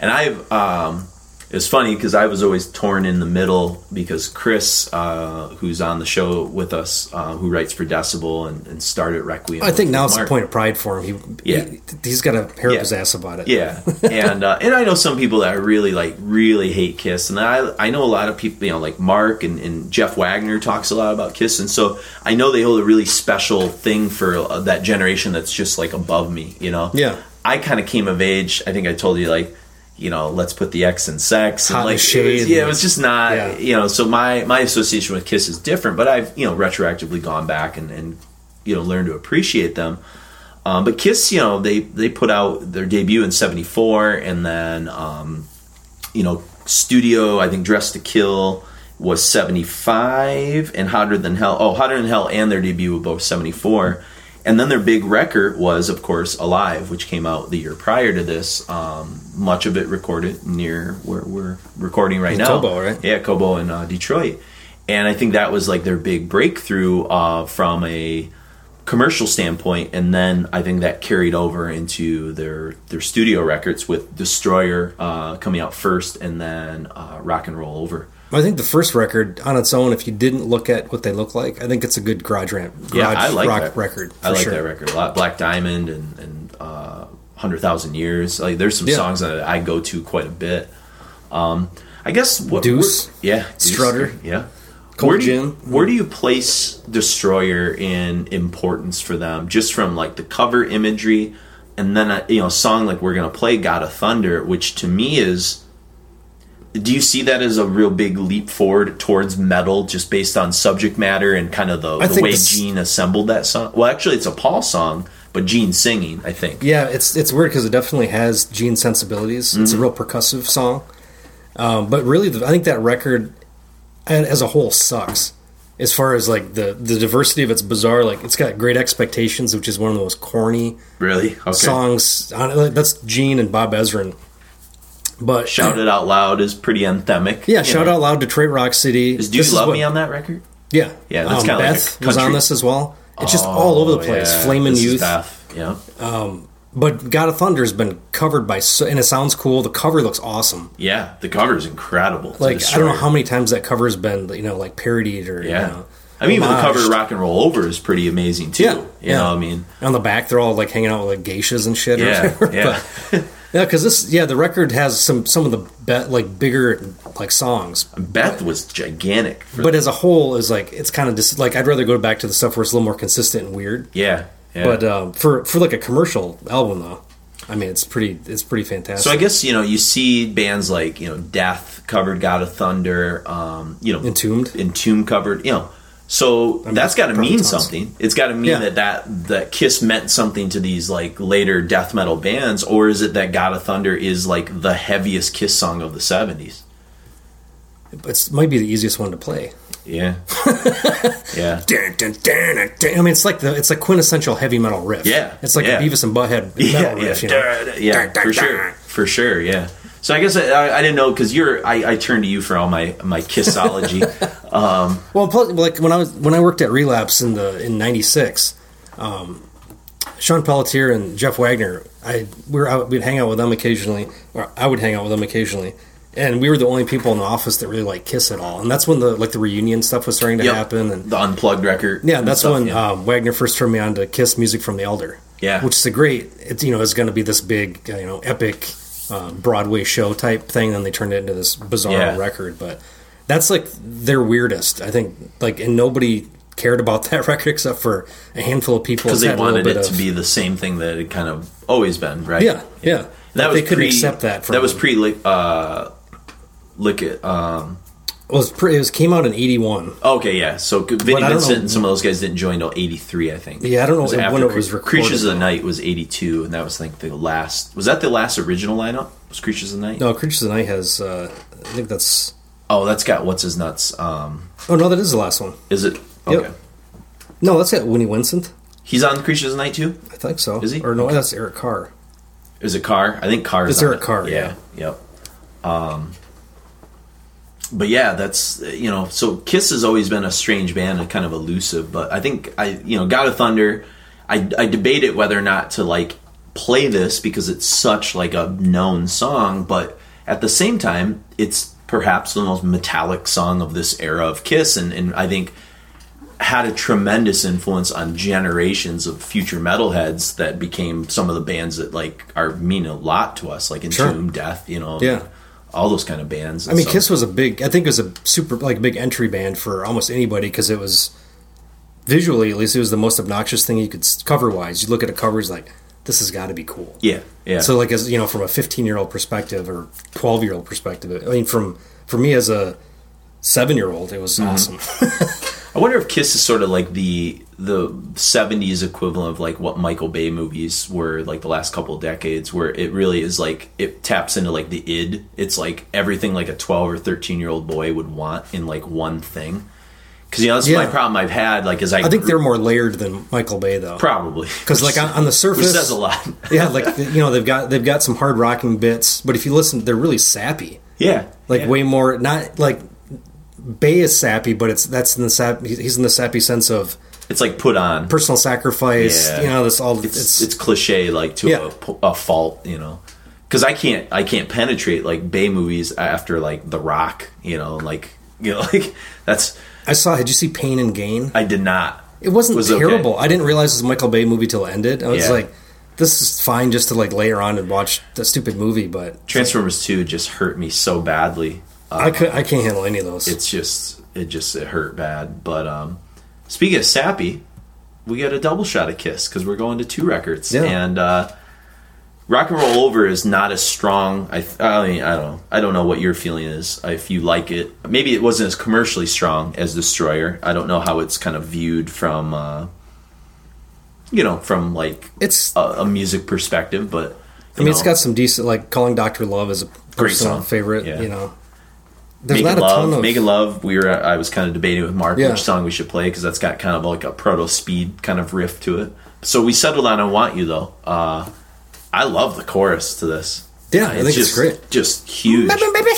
And I've um, it's funny because I was always torn in the middle because Chris, uh, who's on the show with us, uh, who writes for Decibel and, and started Requiem. I think now it's a point of pride for him. He, Yeah. he he's got a hair Yeah. up his ass about it. Yeah, and uh, and I know some people that really like really hate Kiss, and I I know a lot of people, you know, like Mark and, and Jeff Wagner talks a lot about Kiss, and so I know they hold a really special thing for uh, that generation that's just like above me, you know. Yeah. I kind of came of age. I think I told you like. You know, let's put the X in sex. Hot And like, and it shade was, yeah, it was just not. Yeah. You know, so my my association with Kiss is different, but I've you know retroactively gone back and, and you know learned to appreciate them. Um, but Kiss, you know, they they put out their debut in '74, and then um, you know, studio. I think Dressed to Kill was '75, and Hotter Than Hell. Oh, Hotter Than Hell and their debut were both '74. And then their big record was, of course, Alive, which came out the year prior to this. Um, much of it recorded near where we're recording right In now. Cobo, right? Yeah, Cobo in uh, Detroit. And I think that was like their big breakthrough uh, from a commercial standpoint, and then I think that carried over into their their studio records with Destroyer uh, coming out first, and then uh, Rock and Roll Over. I think the first record on its own, if you didn't look at what they look like, I think it's a good garage ramp. Yeah, I like rock that record. I like sure. that record a lot. Black Diamond and and uh, Hundred Thousand Years. Like, there's some Yeah. songs that I go to quite a bit. Um, I guess what Deuce? yeah, Deuce, Strutter? yeah. Cold where do, you, where do you place Destroyer in importance for them? Just from like the cover imagery, and then a, you know, a song like we're gonna play, "God of Thunder," which to me is. Do you see that as a real big leap forward towards metal, just based on subject matter and kind of the, the way this- Gene assembled that song? Well, actually, it's a Paul song, but Gene singing, I think. Yeah, it's it's weird because it definitely has Gene sensibilities. It's Mm-hmm. a real percussive song, um, but really, the, I think that record as a whole sucks. As far as like the the diversity of its bizarre, like it's got Great Expectations, which is one of the most corny Really? Okay. songs. That's Gene and Bob Ezrin. But Shout It Out Loud is pretty anthemic. Yeah, shout know. out loud Detroit Rock City. Is Do This You Love what- Me on that record? Yeah, Yeah, that's um, kinda like Beth was on this as well. It's just all over the Oh, place. yeah. Flamin' Youth, Yeah. but God of Thunder has been covered by, so, and it sounds cool. The cover looks awesome. Yeah, the cover is incredible. to Like I don't know how many times that cover has been, you know, like parodied or Yeah. You know, I mean, even the cover of. Rock and Roll Over is pretty amazing too. Yeah, You yeah. know, I mean, On the back, they're all like hanging out with like geishas and shit. or yeah, yeah. But, yeah, because this, yeah, the record has some some of the be- like bigger like songs, Beth was gigantic. But as a whole, is like it's kind of just like I'd rather go back to the stuff where it's a little more consistent and weird. yeah, yeah. But um, for for like a commercial album though, I mean it's pretty it's pretty fantastic. so I guess you know you see bands like you know Death covered God of Thunder, um, you know Entombed. Entombed covered, you know. So that's got to mean tons. something. It's got to mean Yeah. that, that that Kiss meant something to these like later death metal bands, or is it that God of Thunder is like the heaviest Kiss song of the seventies? it might be the easiest one to play. Yeah, yeah. Dun, dun, dun. I mean, it's like the it's like quintessential heavy metal riff. Yeah, it's like yeah. a Beavis and Butthead metal riff. You know? yeah, for sure, for sure, yeah. So I guess I, I, didn't know because you're I, I turn to you for all my my Kissology. Well, plus, like when I was when I worked at Relapse in the in '96, um, Sean Pelletier and Jeff Wagner, I we were out, we'd hang out with them occasionally, or I would hang out with them occasionally, and we were the only people in the office that really like Kiss at all. And that's when the like the reunion stuff was starting to Yep. happen, and the unplugged record. yeah, that's stuff, when yeah. um, Wagner first turned me on to Kiss music from the Elder. Yeah. which is a great. It's you know it's going to be this big you know epic uh, Broadway show type thing. Then they turned it into this bizarre Yeah. record, but that's like their weirdest. I think like and nobody cared about that record except for a handful of people because they had a little wanted it of- to be the same thing that it kind of always been, right? Yeah, yeah. That Like, was they couldn't pre, accept that. From that was pre uh, lick it. Um, was pre, it was came out in '81. okay, yeah. So Vinnie But I don't Vincent and some of those guys didn't join until '83, I think. Yeah, I don't know when after it was recorded, Creatures of the. Night was '82, and that was like the last. Was that the last original lineup? Was Creatures of the Night? No, Creatures of the Night has. Uh, I think that's. Oh, that's got what's his nuts. Um, Oh no, that is the last one. is it? Yep. Okay. No, that's got Vinnie Vincent. He's on Creatures of the Night too. I think so. Is he? Or no, that's Eric Carr. Is it Carr? I think Carr. It's Eric Carr, Yeah. Yep. Um, but yeah, that's you know. So Kiss has always been a strange band and kind of elusive. But I think I you know God of Thunder. I I debated whether or not to like play this because it's such like a known song, but at the same time, it's perhaps the most metallic song of this era of Kiss, and and I think had a tremendous influence on generations of future metalheads that became some of the bands that like are mean a lot to us, like Sure. Entomb, Death, you know, Yeah. All those kind of bands. I mean, Kiss was a big. I think it was a super like big entry band for almost anybody because it was visually, at least, it was the most obnoxious thing you could cover wise. You look at a cover, it's like this has got to be cool. yeah, yeah. So, like as you know, from a 15 year old perspective or 12 year old perspective, I mean, from for me as a seven year old, it was Mm-hmm. awesome. I wonder if Kiss is sort of like the the '70s equivalent of like what Michael Bay movies were like the last couple of decades, where it really is like it taps into like the id. It's like everything like a 12 or 13 year old boy would want in like one thing. Because you know that's my problem I've had. Like as I, I think grew- they're more layered than Michael Bay, though. probably Because like on, on the which surface, says a lot. yeah, like you know they've got they've got some hard rocking bits, but if you listen, they're really sappy. Yeah, Like yeah. way more not like Bay is sappy, but it's that's in the sap. He's in the sappy sense of It's like put on. personal sacrifice. Yeah. You know, this all It's it's, it's, cliche like to Yeah. a, a fault, you know. Because I can't I can't penetrate like Bay movies after like The Rock, you know, like you know like that's I saw. Did you see Pain and Gain? I did not. It wasn't was okay. terrible. I didn't realize it was a Michael Bay movie till it ended. I was Yeah. like, this is fine just to like lay on and watch the stupid movie, but Transformers Two just hurt me so badly. I could I can't handle any of those. It's just it just it hurt bad. But um, speaking of sappy, we got a double shot of Kiss because we're going to two records Yeah. and. uh Rock and Roll Over is not as strong. I, I mean, I don't know. I don't know what your feeling is. If you like it, maybe it wasn't as commercially strong as Destroyer. I don't know how it's kind of viewed from, uh, you know, from like it's a, a music perspective. But I mean, it's got some decent like calling Doctor Love is a personal song. favorite. Yeah. You know, there's not a Love. ton of Making Love. We were. I was kind of debating with Mark Yeah. which song we should play because that's got kind of like a proto speed kind of riff to it. So we settled on "I Want You" though. Uh, I love the chorus to this. Yeah, I think just, it's great. Just huge.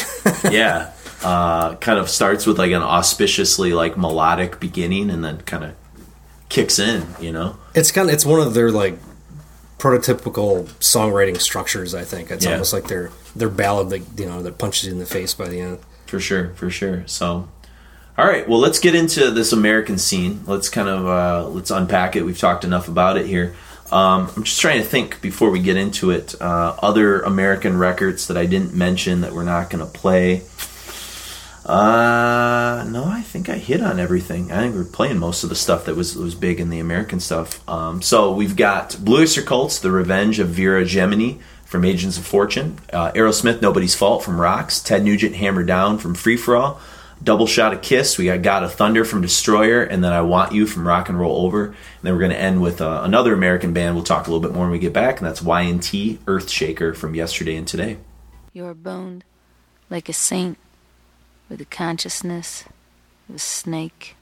yeah. Uh, kind of starts with like an auspiciously like melodic beginning and then kind of kicks in, you know? It's kind of it's one of their like prototypical songwriting structures. I think it's Yeah. almost like their their ballad that you know that punches you in the face by the end. For sure, for sure. So, all right, well, let's get into this American scene. Let's kind of uh, let's unpack it. We've talked enough about it here. Um, I'm just trying to think before we get into it. Uh, other American records that I didn't mention that we're not going to play. Uh, no, I think I hit on everything. I think we're playing most of the stuff that was was big in the American stuff. Um, so we've got Blue Oyster Cults, The Revenge of Vera Gemini from Agents of Fortune, uh, Aerosmith, Nobody's Fault from Rocks, Ted Nugent, Hammer Down from Free For All, Double Shot of Kiss. We got God of Thunder from Destroyer, and then I Want You from Rock and Roll Over. And then we're going to end with uh, another American band. We'll talk a little bit more when we get back, and that's Y&T Earthshaker from Yesterday and Today. You're boned like a saint with the consciousness of a snake.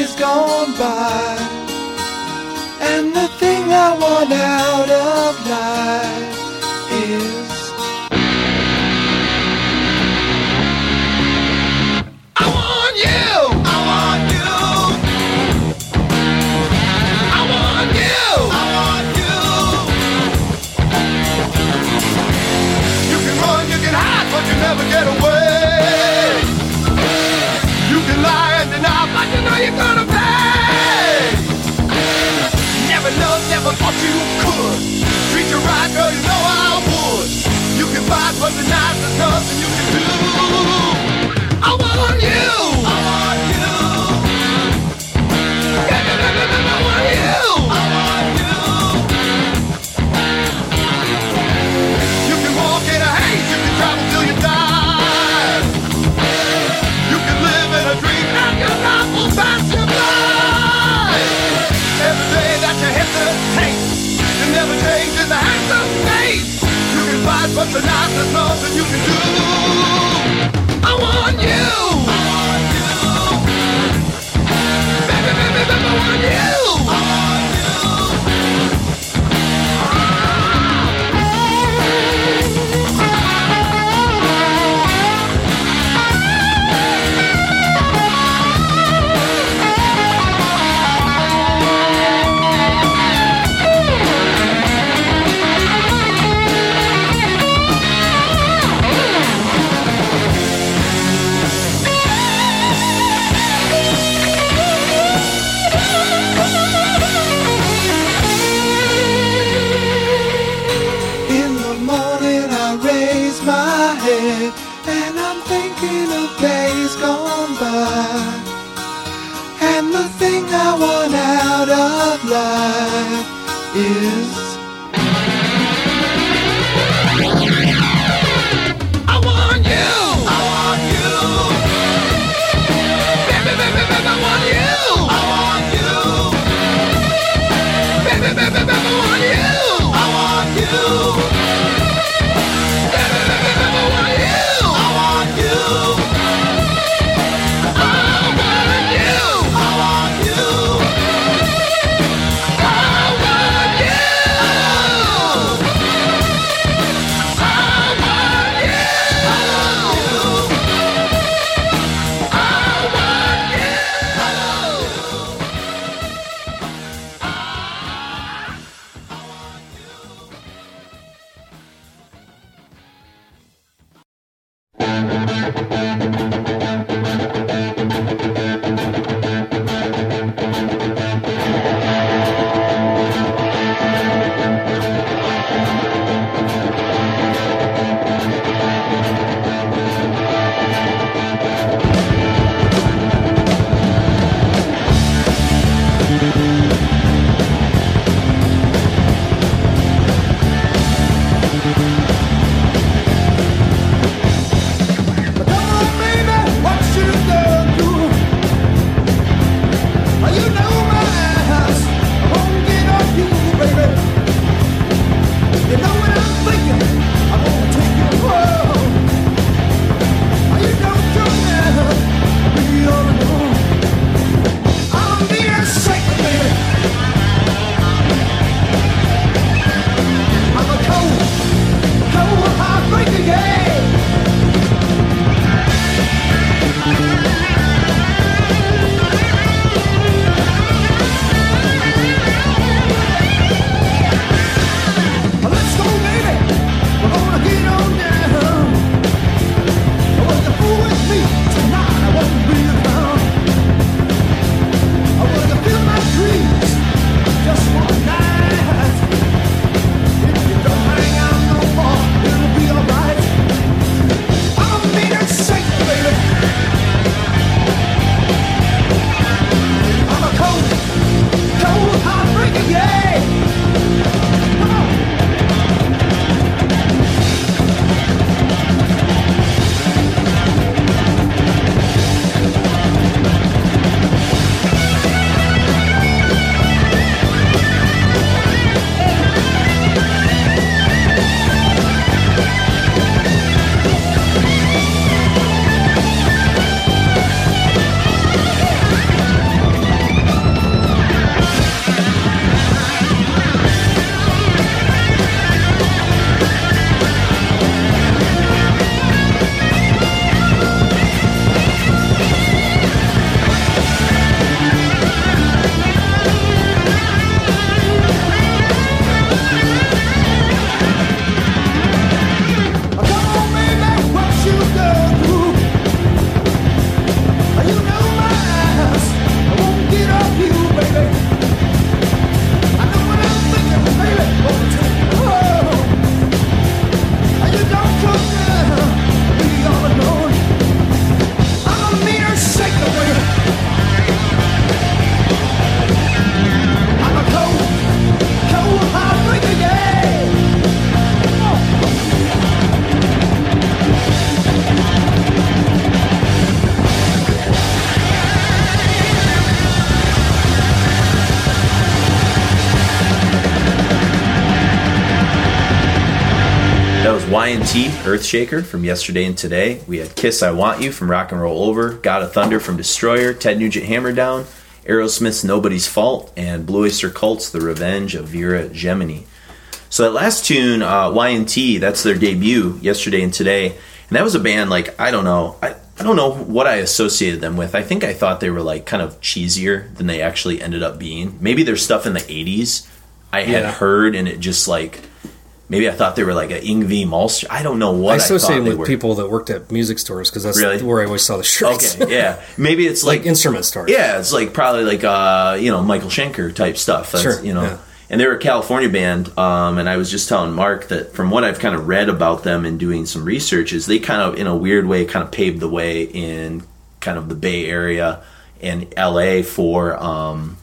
days gone by, and the thing I want out of life. nothing, and you can But tonight there's nothing you can do. I want you. Baby, baby, baby, I want you. Earthshaker from Yesterday and Today. We had Kiss I Want You from Rock and Roll Over, God of Thunder from Destroyer, Ted Nugent Hammer Down, Aerosmith's Nobody's Fault, and Blue Oyster Cult's The Revenge of Vera Gemini. So that last tune, uh, Y&T, that's their debut, Yesterday and Today. And that was a band like, I don't know, I, I don't know what I associated them with. I think I thought they were like kind of cheesier than they actually ended up being. Maybe their stuff in the 80s I had Yeah. heard and it just like, maybe I thought they were like a Yngwie Malmsteen. I don't know what I I, associate thought they with were. people that worked at music stores because that's Really? where I always saw the shirts. Okay, yeah. Maybe it's like like, instrument stores. yeah, it's like probably like uh, you know Michael Schenker type stuff. That's, Sure, you know. yeah. And they're a California band, um, and I was just telling Mark that from what I've kind of read about them and doing some research, is they kind of, in a weird way, kind of paved the way in kind of the Bay Area and LA for um,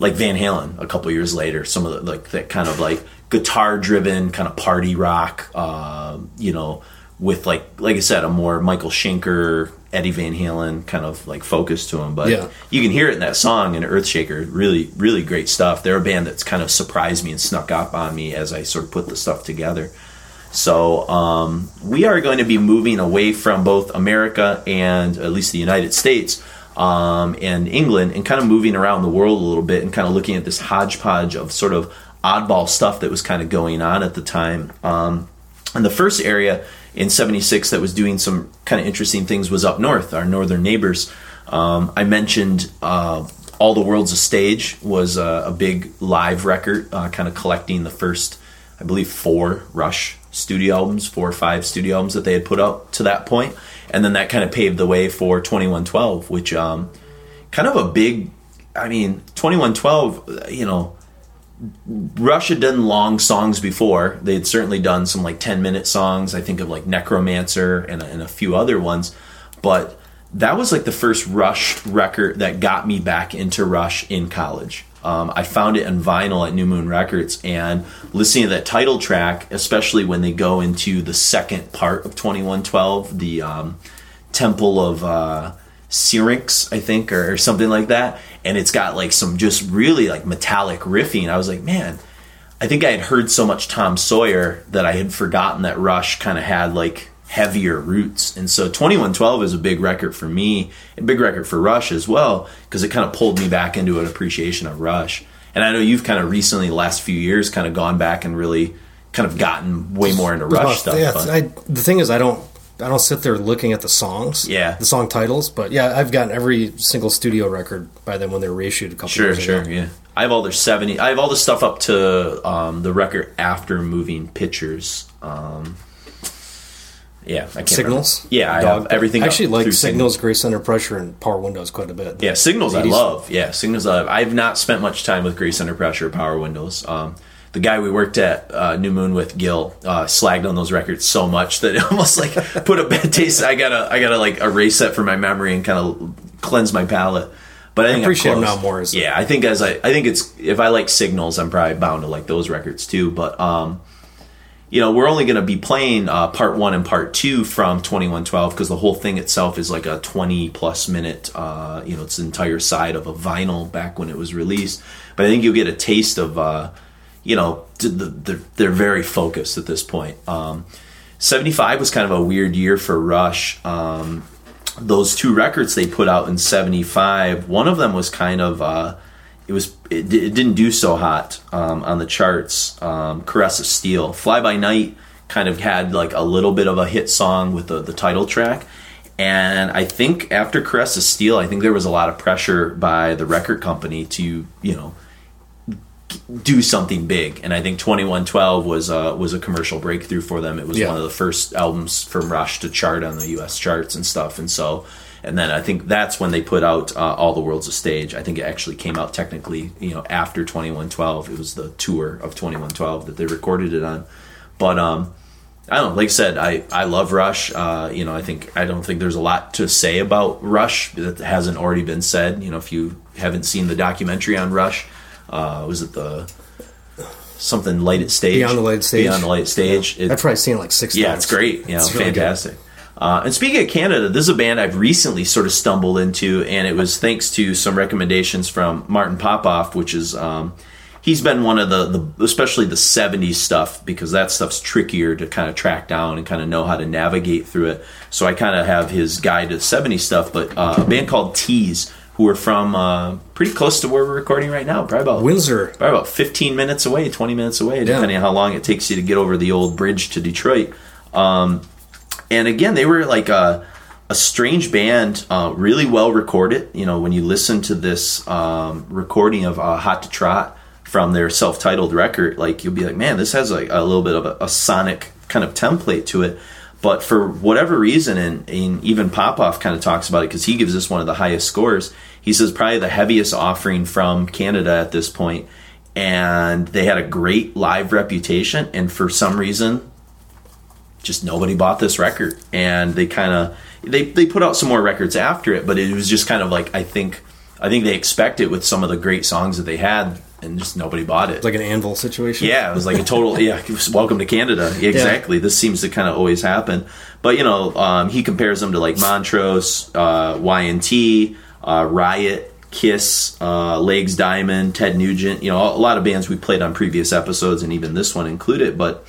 like Van Halen a couple years later. Some of the like that kind of like guitar driven kind of party rock, uh, you know, with like like I said, a more Michael Schenker, Eddie Van Halen kind of like focus to him. But Yeah. you can hear it in that song in Earthshaker. Really, really great stuff. They're a band that's kind of surprised me and snuck up on me as I sort of put the stuff together. So um, we are going to be moving away from both America and at least the United States um, and England, and kind of moving around the world a little bit, and kind of looking at this hodgepodge of sort of oddball stuff that was kind of going on at the time. Um, and the first area in 76 that was doing some kind of interesting things was up north, our northern neighbors. Um, I mentioned uh, All the World's a Stage was a, a big live record, uh, kind of collecting the first, I believe, four Rush studio albums, four or five studio albums that they had put out to that point. And then that kind of paved the way for 2112, which um, kind of a big, I mean, 2112, you know, Rush had done long songs before. They had certainly done some like 10 minute songs. I think of like Necromancer and, and a few other ones. But that was like the first Rush record that got me back into Rush in college. Um, I found it on vinyl at New Moon Records and listening to that title track, especially when they go into the second part of 2112, the um, Temple of uh, Syrinx, I think, or, or something like that. And it's got like some just really like metallic riffing. I was like, man, I think I had heard so much Tom Sawyer that I had forgotten that Rush kind of had like heavier roots. And so 2112 is a big record for me, a big record for Rush as well, because it kind of pulled me back into an appreciation of Rush. And I know you've kind of recently, last few years, kind of gone back and really kind of gotten way more into Rush Well, stuff. yeah, but- I, the thing is, I don't, I don't sit there looking at the songs, Yeah. the song titles, but yeah, I've gotten every single studio record by them when they were reissued a couple Sure, years sure, ago. yeah. I have all their seventy. I have all the stuff up to um, the record after moving pictures. Um, yeah, I can't Signals, remember. Yeah, I Dog- have everything. I actually like through Signals, Grace Under Pressure, and Power Windows quite a bit. Yeah, Signals I love. Yeah, Signals I love. I've not spent much time with Grace Under Pressure, Power Windows. Um, the guy we worked at uh, New Moon with, Gil, uh, slagged on those records so much that it almost like put a bad taste. I gotta, I gotta like erase that from my memory and kind of cleanse my palate. But I think I'm appreciate more as- yeah, I think as I, I think it's if I like Signals, I'm probably bound to like those records too. But um, you know, we're only going to be playing uh, part one and part two from 2112 because the whole thing itself is like a 20 plus minute, uh, you know, it's the entire side of a vinyl back when it was released. But I think you'll get a taste of, uh, you know, they're, very focused at this point. Um, 75 was kind of a weird year for Rush. Um, those two records they put out in 75, one of them was kind of, uh, it was it, it didn't do so hot um, on the charts. Um, Caress of Steel, Fly by Night, kind of had like a little bit of a hit song with the, the title track, and I think after Caress of Steel, I think there was a lot of pressure by the record company to you know do something big, and I think Twenty One Twelve was uh, was a commercial breakthrough for them. It was Yeah. one of the first albums from Rush to chart on the U.S. charts and stuff, and so. And then I think that's when they put out uh, All the World's a Stage. I think it actually came out technically, you know, after 2112. It was the tour of 2112 that they recorded it on. But um, I don't know. Like I said, I, I love Rush. Uh, you know, I think I don't think there's a lot to say about Rush that hasn't already been said. You know, if you haven't seen the documentary on Rush, uh, was it the something lighted stage? Beyond the Lighted Stage. Beyond the lighted stage. It- I've probably seen it like six yeah, times. it's great. You know, It's really good. fantastic. Uh, and speaking of Canada, this is a band I've recently sort of stumbled into, and it was thanks to some recommendations from Martin Popoff, which is um, he's been one of the, the especially the 70s stuff because that stuff's trickier to kind of track down and kind of know how to navigate through it. So I kind of have his guide to 70s stuff, but uh, a band called Teaze who are from uh, pretty close to where we're recording right now, probably about Windsor. probably about 15 minutes away, 20 minutes away, depending on how long it takes you to get over the old bridge to Detroit. Um, and again, they were like a, a strange band, uh, really well recorded. You know, when you listen to this um, recording of uh, Hot to Trot from their self titled record, like you'll be like, man, this has like a little bit of a, a sonic kind of template to it. But for whatever reason, and, and even Popoff kind of talks about it because he gives this one of the highest scores. He says probably the heaviest offering from Canada at this point, and they had a great live reputation. And for some reason, just nobody bought this record, and they kind of they they put out some more records after it, but it was just kind of like I think I think they expected with some of the great songs that they had, and just nobody bought it. Like an anvil situation. Yeah, it was like a total. yeah, welcome to Canada. Exactly. This seems to kind of always happen. But you know, um, he compares them to like Montrose, uh, Y&T, uh, Riot, Kiss, uh, Legs Diamond, Ted Nugent. You know, a lot of bands we played on previous episodes, and even this one included. But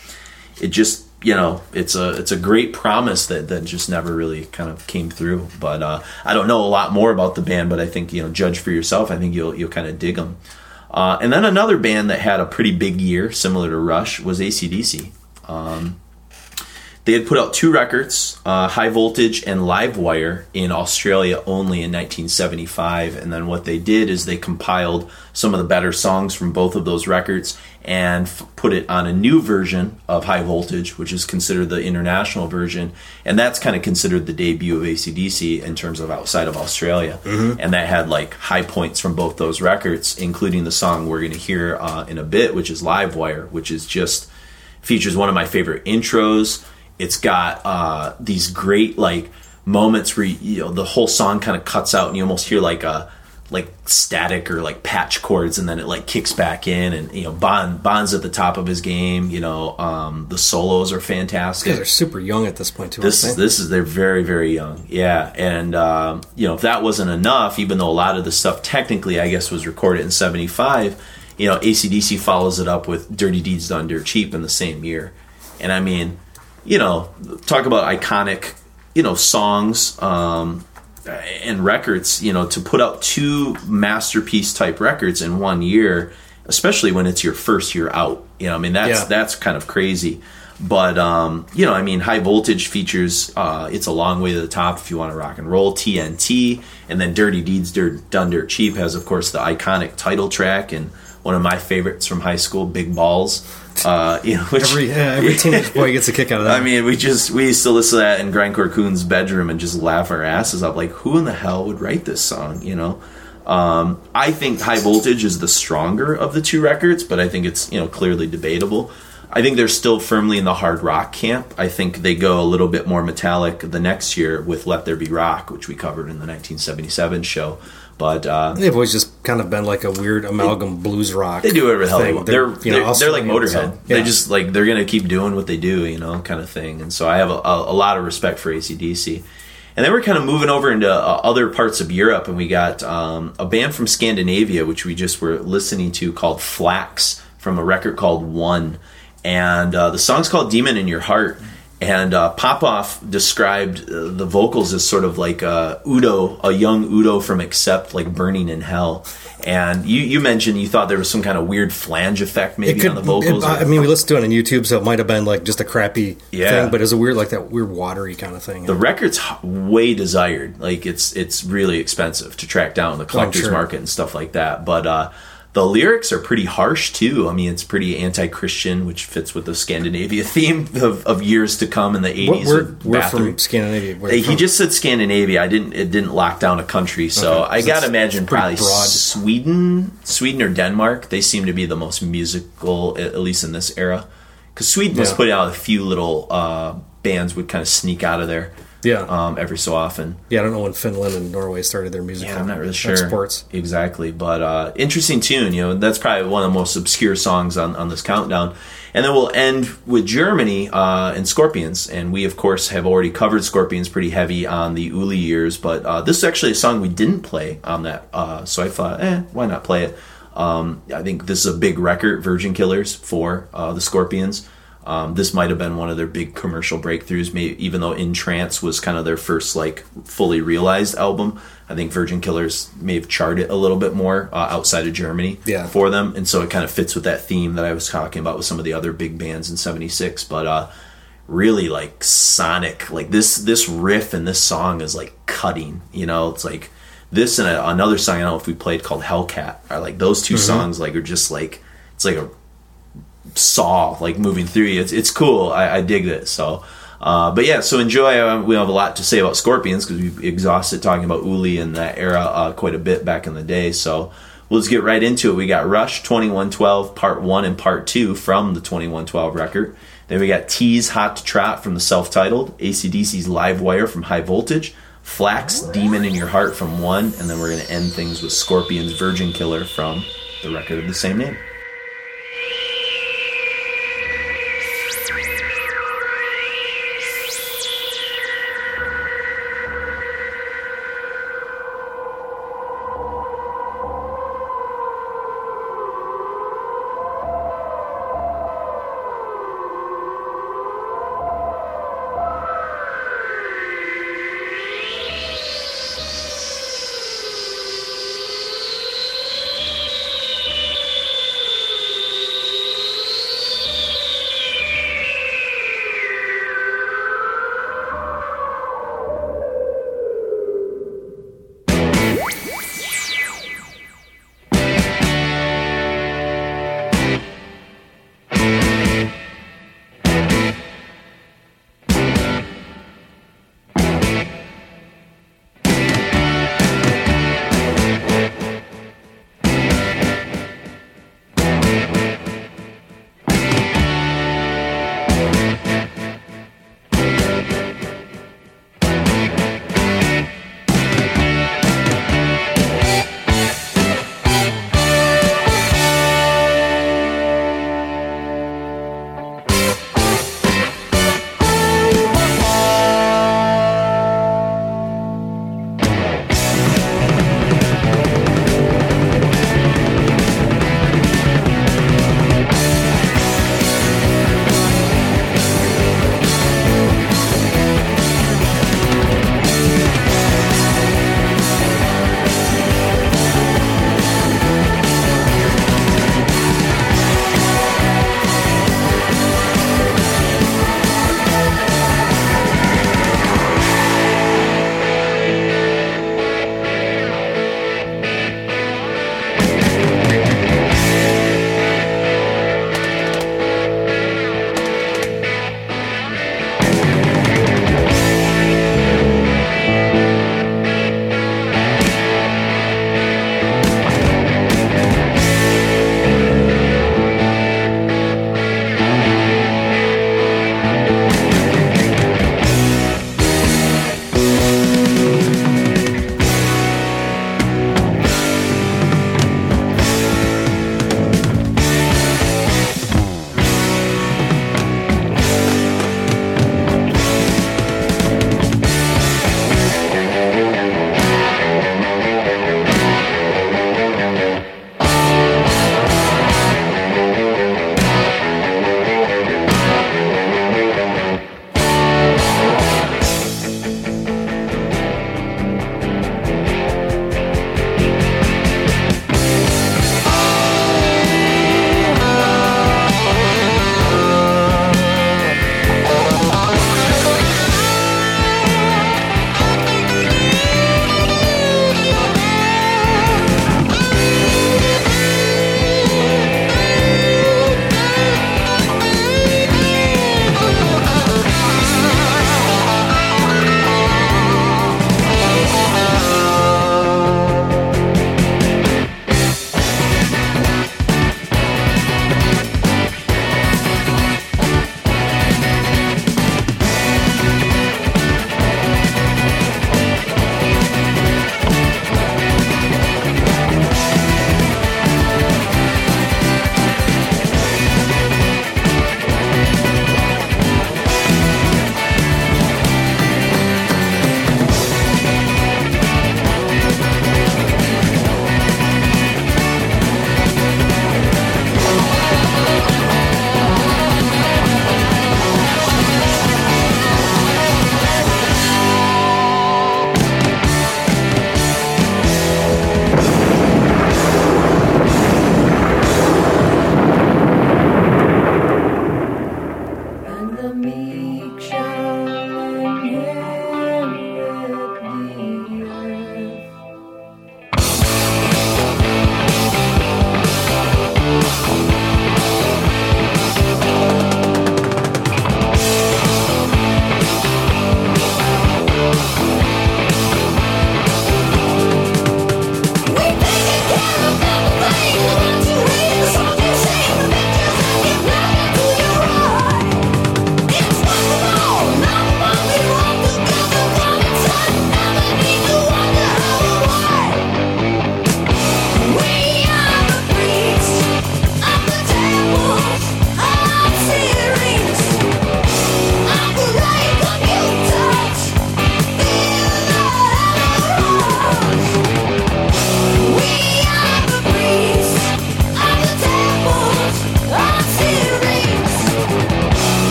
it just you know it's a it's a great promise that that just never really kind of came through. But uh, I don't know a lot more about the band, but I think you know judge for yourself. I think you'll you'll kind of dig them. Uh, and then another band that had a pretty big year, similar to Rush, was ACDC. Um, they had put out two records, uh, High Voltage and Live Wire, in Australia only in 1975. And then what they did is they compiled some of the better songs from both of those records and f- put it on a new version of High Voltage, which is considered the international version. And that's kind of considered the debut of ACDC in terms of outside of Australia. And that had like high points from both those records, including the song we're going to hear uh, in a bit, which is Live Wire, which is just features one of my favorite intros. It's got uh, these great like moments where you, know the whole song kind of cuts out and you almost hear like a like static or like patch cords and then it like kicks back in and you know Bon Bon's at the top of his game. You know um, the solos are fantastic They're super young at this point too. this is this is they're very very young yeah and um, you know if that wasn't enough even though a lot of the stuff technically i guess was recorded in 75 you know acdc follows it up with dirty deeds done dirt cheap in the same year and i mean you know talk about iconic you know songs um, and records you know to put out two masterpiece type records in one year especially when it's your first year out you know i mean that's Yeah. that's kind of crazy but um, you know, I mean, high voltage features. Uh, it's a long way to the top if you want to rock and roll. TNT, and then Dirty Deeds Dirt, Done Dirt Cheap has, of course, the iconic title track and one of my favorites from high school, Big Balls. Uh, you know, which, Every yeah, every teenage boy gets a kick out of that. I mean, we just we used to listen to that in Grindcore Coon's bedroom and just laugh our asses up. Like, who in the hell would write this song? You know. Um, I think High Voltage is the stronger of the two records, but I think it's you know clearly debatable. I think they're still firmly in the hard rock camp. I think they go a little bit more metallic the next year with Let There Be Rock, which we covered in the 1977 show. But uh, They've always just kind of been like a weird amalgam blues rock. they do whatever the hell they thing. want. They're you know, they're, they're like Motorhead. so, They yeah. just like they're gonna keep doing what they do, you know, kind of thing. And so I have a, a, a lot of respect for ACDC. And then we're kind of moving over into uh, other parts of Europe, and we got um, a band from Scandinavia, which we just were listening to, called Flax, from a record called One, and uh, the song's called "Demon in Your Heart." And uh, Popoff described uh, the vocals as sort of like uh, Udo, a young Udo from Accept, like burning in hell. And you, you mentioned you thought there was some kind of weird flange effect maybe could, on the vocals. it- I mean, we listened to it on YouTube, so it might have been like just a crappy Yeah. thing, but it was a weird, like that weird watery kind of thing. the record's way desired. Like it's it's really expensive to track down the collector's sure. market and stuff like that. But uh, the lyrics are pretty harsh too. I mean, it's pretty anti-Christian, which fits with the Scandinavia theme of, of years to come in the eighties. we're, we're from Scandinavia. Where He from? just said Scandinavia. I didn't. It didn't lock down a country, so Okay. I So gotta imagine probably broad. Sweden, Sweden or Denmark. They seem to be the most musical, at least in this era. Because Sweden was Yeah. putting out a few little uh, bands would kind of sneak out of there, yeah, um, every so often. yeah. I don't know when Finland and Norway started their music. Yeah, I'm not really sure. Exports. Exactly. But uh, interesting tune, you know, that's probably one of the most obscure songs on, on this countdown. And then we'll end with Germany uh, and Scorpions. And we, of course, have already covered Scorpions pretty heavy on the Uli years. But uh, this is actually a song we didn't play on that. Uh, so I thought, eh, why not play it? Um, I think this is a big record, Virgin Killers for uh, the Scorpions. Um, this might have been one of their big commercial breakthroughs. Maybe even though In Trance was kind of their first like fully realized album, I think Virgin Killers may have charted it a little bit more uh, outside of Germany Yeah. for them, and so it kind of fits with that theme that I was talking about with some of the other big bands in '76. But uh, really like sonic, like this this riff and this song is like cutting. You know, it's like this and a, another song I don't know if we played called Hellcat are like those 2 songs like are just like it's like a saw like moving through you. It's it's cool. I, I dig it. So, uh, but yeah. So enjoy. Uh, we have a lot to say about Scorpions because we've exhausted talking about Uli and that era uh, quite a bit back in the day. So we'll just get right into it. We got Rush twenty one twelve part one and part two from the twenty one twelve record. Then we got Teaze Hot to Trot from the self titled, ACDC's Live Wire from High Voltage, Flax Demon in Your Heart from one, and then we're going to end things with Scorpions Virgin Killer from the record of the same name.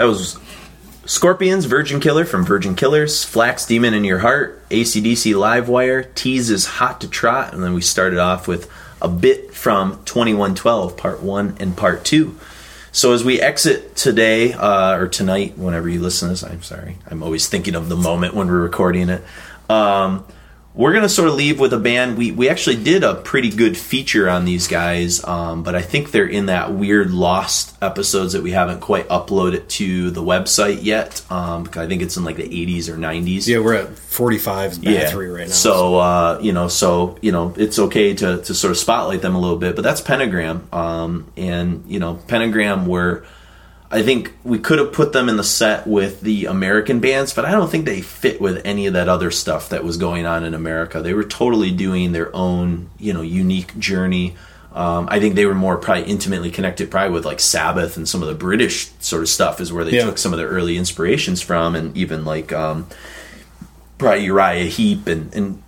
That was Scorpions, Virgin Killer from Virgin Killers, Flax Demon in Your Heart, ACDC Livewire, Teaze is Hot to Trot, and then we started off with a bit from 2112, Part 1 and Part 2. So as we exit today, uh, or tonight, whenever you listen to this, I'm sorry, I'm always thinking of the moment when we're recording it. Um, we're gonna sort of leave with a band. We we actually did a pretty good feature on these guys, um, but I think they're in that weird lost episodes that we haven't quite uploaded to the website yet. Um, I think it's in like the 80s or 90s. Yeah, we're at 45 bad three right now. So uh, you know, so you know, it's okay to to sort of spotlight them a little bit, but that's Pentagram, um, and you know, Pentagram were I think we could have put them in the set with the American bands, but I don't think they fit with any of that other stuff that was going on in America. They were totally doing their own, you know, unique journey. Um, I think they were more probably intimately connected, probably with like Sabbath and some of the British sort of stuff, is where they Yeah. took some of their early inspirations from, and even like um, probably Uriah Heep and, and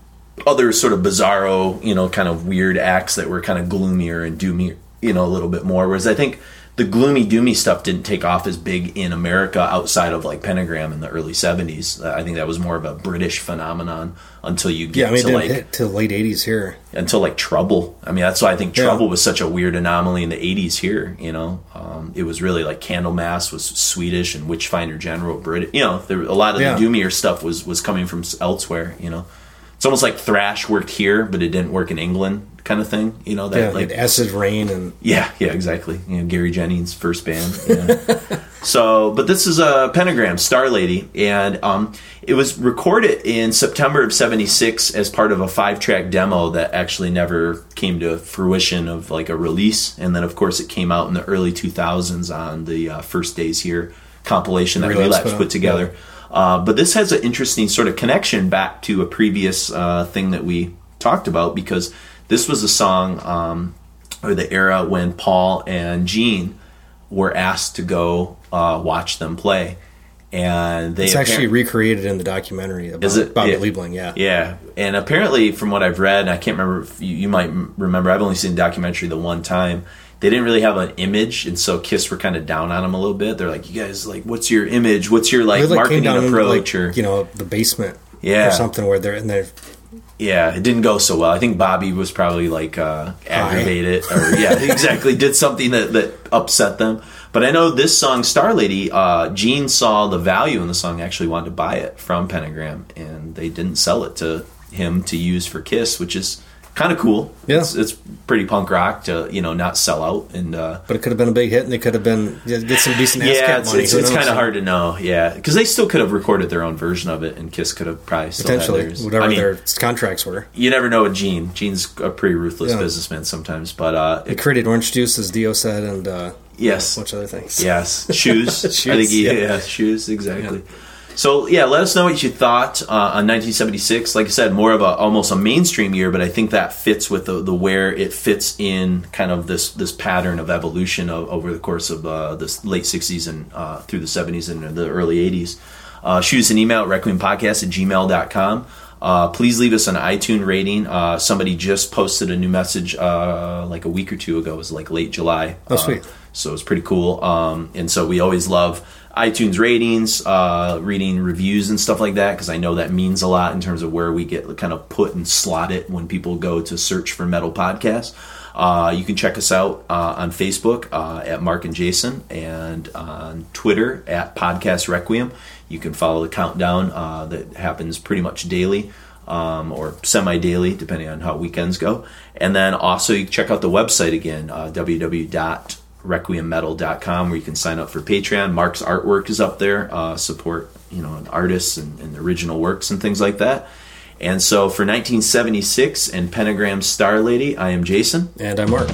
other sort of bizarro, you know, kind of weird acts that were kind of gloomier and doomy, you know, a little bit more. Whereas I think the gloomy, doomy stuff didn't take off as big in America outside of like Pentagram in the early 70s. Uh, I think that was more of a British phenomenon until you get Yeah, I mean, it to like till late '80s here. until like Trouble. I mean, that's why I think Yeah. Trouble was such a weird anomaly in the '80s here. You know, um, it was really like Candlemass was Swedish and Witchfinder General British. You know, there, a lot of Yeah. the doomier stuff was was coming from elsewhere. You know, it's almost like thrash worked here, but it didn't work in England, kind of thing. You know, that Yeah, like Acid Reign and yeah, yeah, exactly. You know, Gary Jennings' first band. Yeah. so, but this is a Pentagram, Star Lady, and um, it was recorded in September of '76 as part of a five-track demo that actually never came to fruition of like a release. And then, of course, it came out in the early 2000s on the uh, First Days Here compilation that Relapse Relapse put together. Uh, but this has an interesting sort of connection back to a previous uh, thing that we talked about because this was a song um, or the era when Paul and Gene were asked to go uh, watch them play, and they it's actually recreated in the documentary about Is it? Bobby Yeah. Liebling. Yeah, yeah, and apparently, from what I've read, I can't remember. If you, you might remember. I've only seen the documentary the one time. They didn't really have an image, and so Kiss were kind of down on them a little bit. They're like, "You guys, like, what's your image? What's your like They, like, marketing into, approach?" like, or you know the basement, Yeah. or something where they're and they're yeah, it didn't go so well. I think Bobby was probably like uh, aggravated, or yeah, exactly, did something that that upset them. But I know this song, Star Lady, uh, Gene saw the value in the song, actually wanted to buy it from Pentagram, and they didn't sell it to him to use for Kiss, which is kind of cool. Yeah. it's, it's pretty punk rock to you know not sell out and. Uh, but it could have been a big hit and they could have been yeah, get some decent yeah, it's, money. it's, it's kind of hard to know. Yeah, because they still could have recorded their own version of it, and Kiss could have probably still had potentially whatever I mean, their contracts were. you never know with Gene. Gene's a pretty ruthless Yeah. businessman sometimes, but uh, They created orange juice, as Dio said, and uh, yes, a bunch of other things. yes, shoes. I think he, yeah. yeah. shoes exactly. So yeah, let us know what you thought uh, on 1976. Like I said, more of a almost a mainstream year, but I think that fits with the, the where it fits in kind of this this pattern of evolution of, over the course of uh, the late 60s and uh, through the 70s and the early 80s. Uh, shoot us an email at requiempodcast at gmail.com. Uh, please leave us an iTunes rating. Uh, somebody just posted a new message uh, like a week or two ago. It was like late July. Oh, sweet. so it's pretty cool. Um, and so we always love iTunes ratings, uh, reading reviews and stuff like that because I know that means a lot in terms of where we get kind of put and slotted when people go to search for metal podcasts. Uh, you can check us out uh, on Facebook uh, at Mark and Jason and on Twitter at Podcast Requiem. You can follow the countdown uh, that happens pretty much daily um, or semi daily, depending on how weekends go. And then also, you check out the website again, uh, www.requiemmetal.com, where you can sign up for Patreon. Mark's artwork is up there, uh, support you know artists and, and original works and things like that. And so for 1976 and Pentagram Star Lady, I am Jason. And I'm Mark.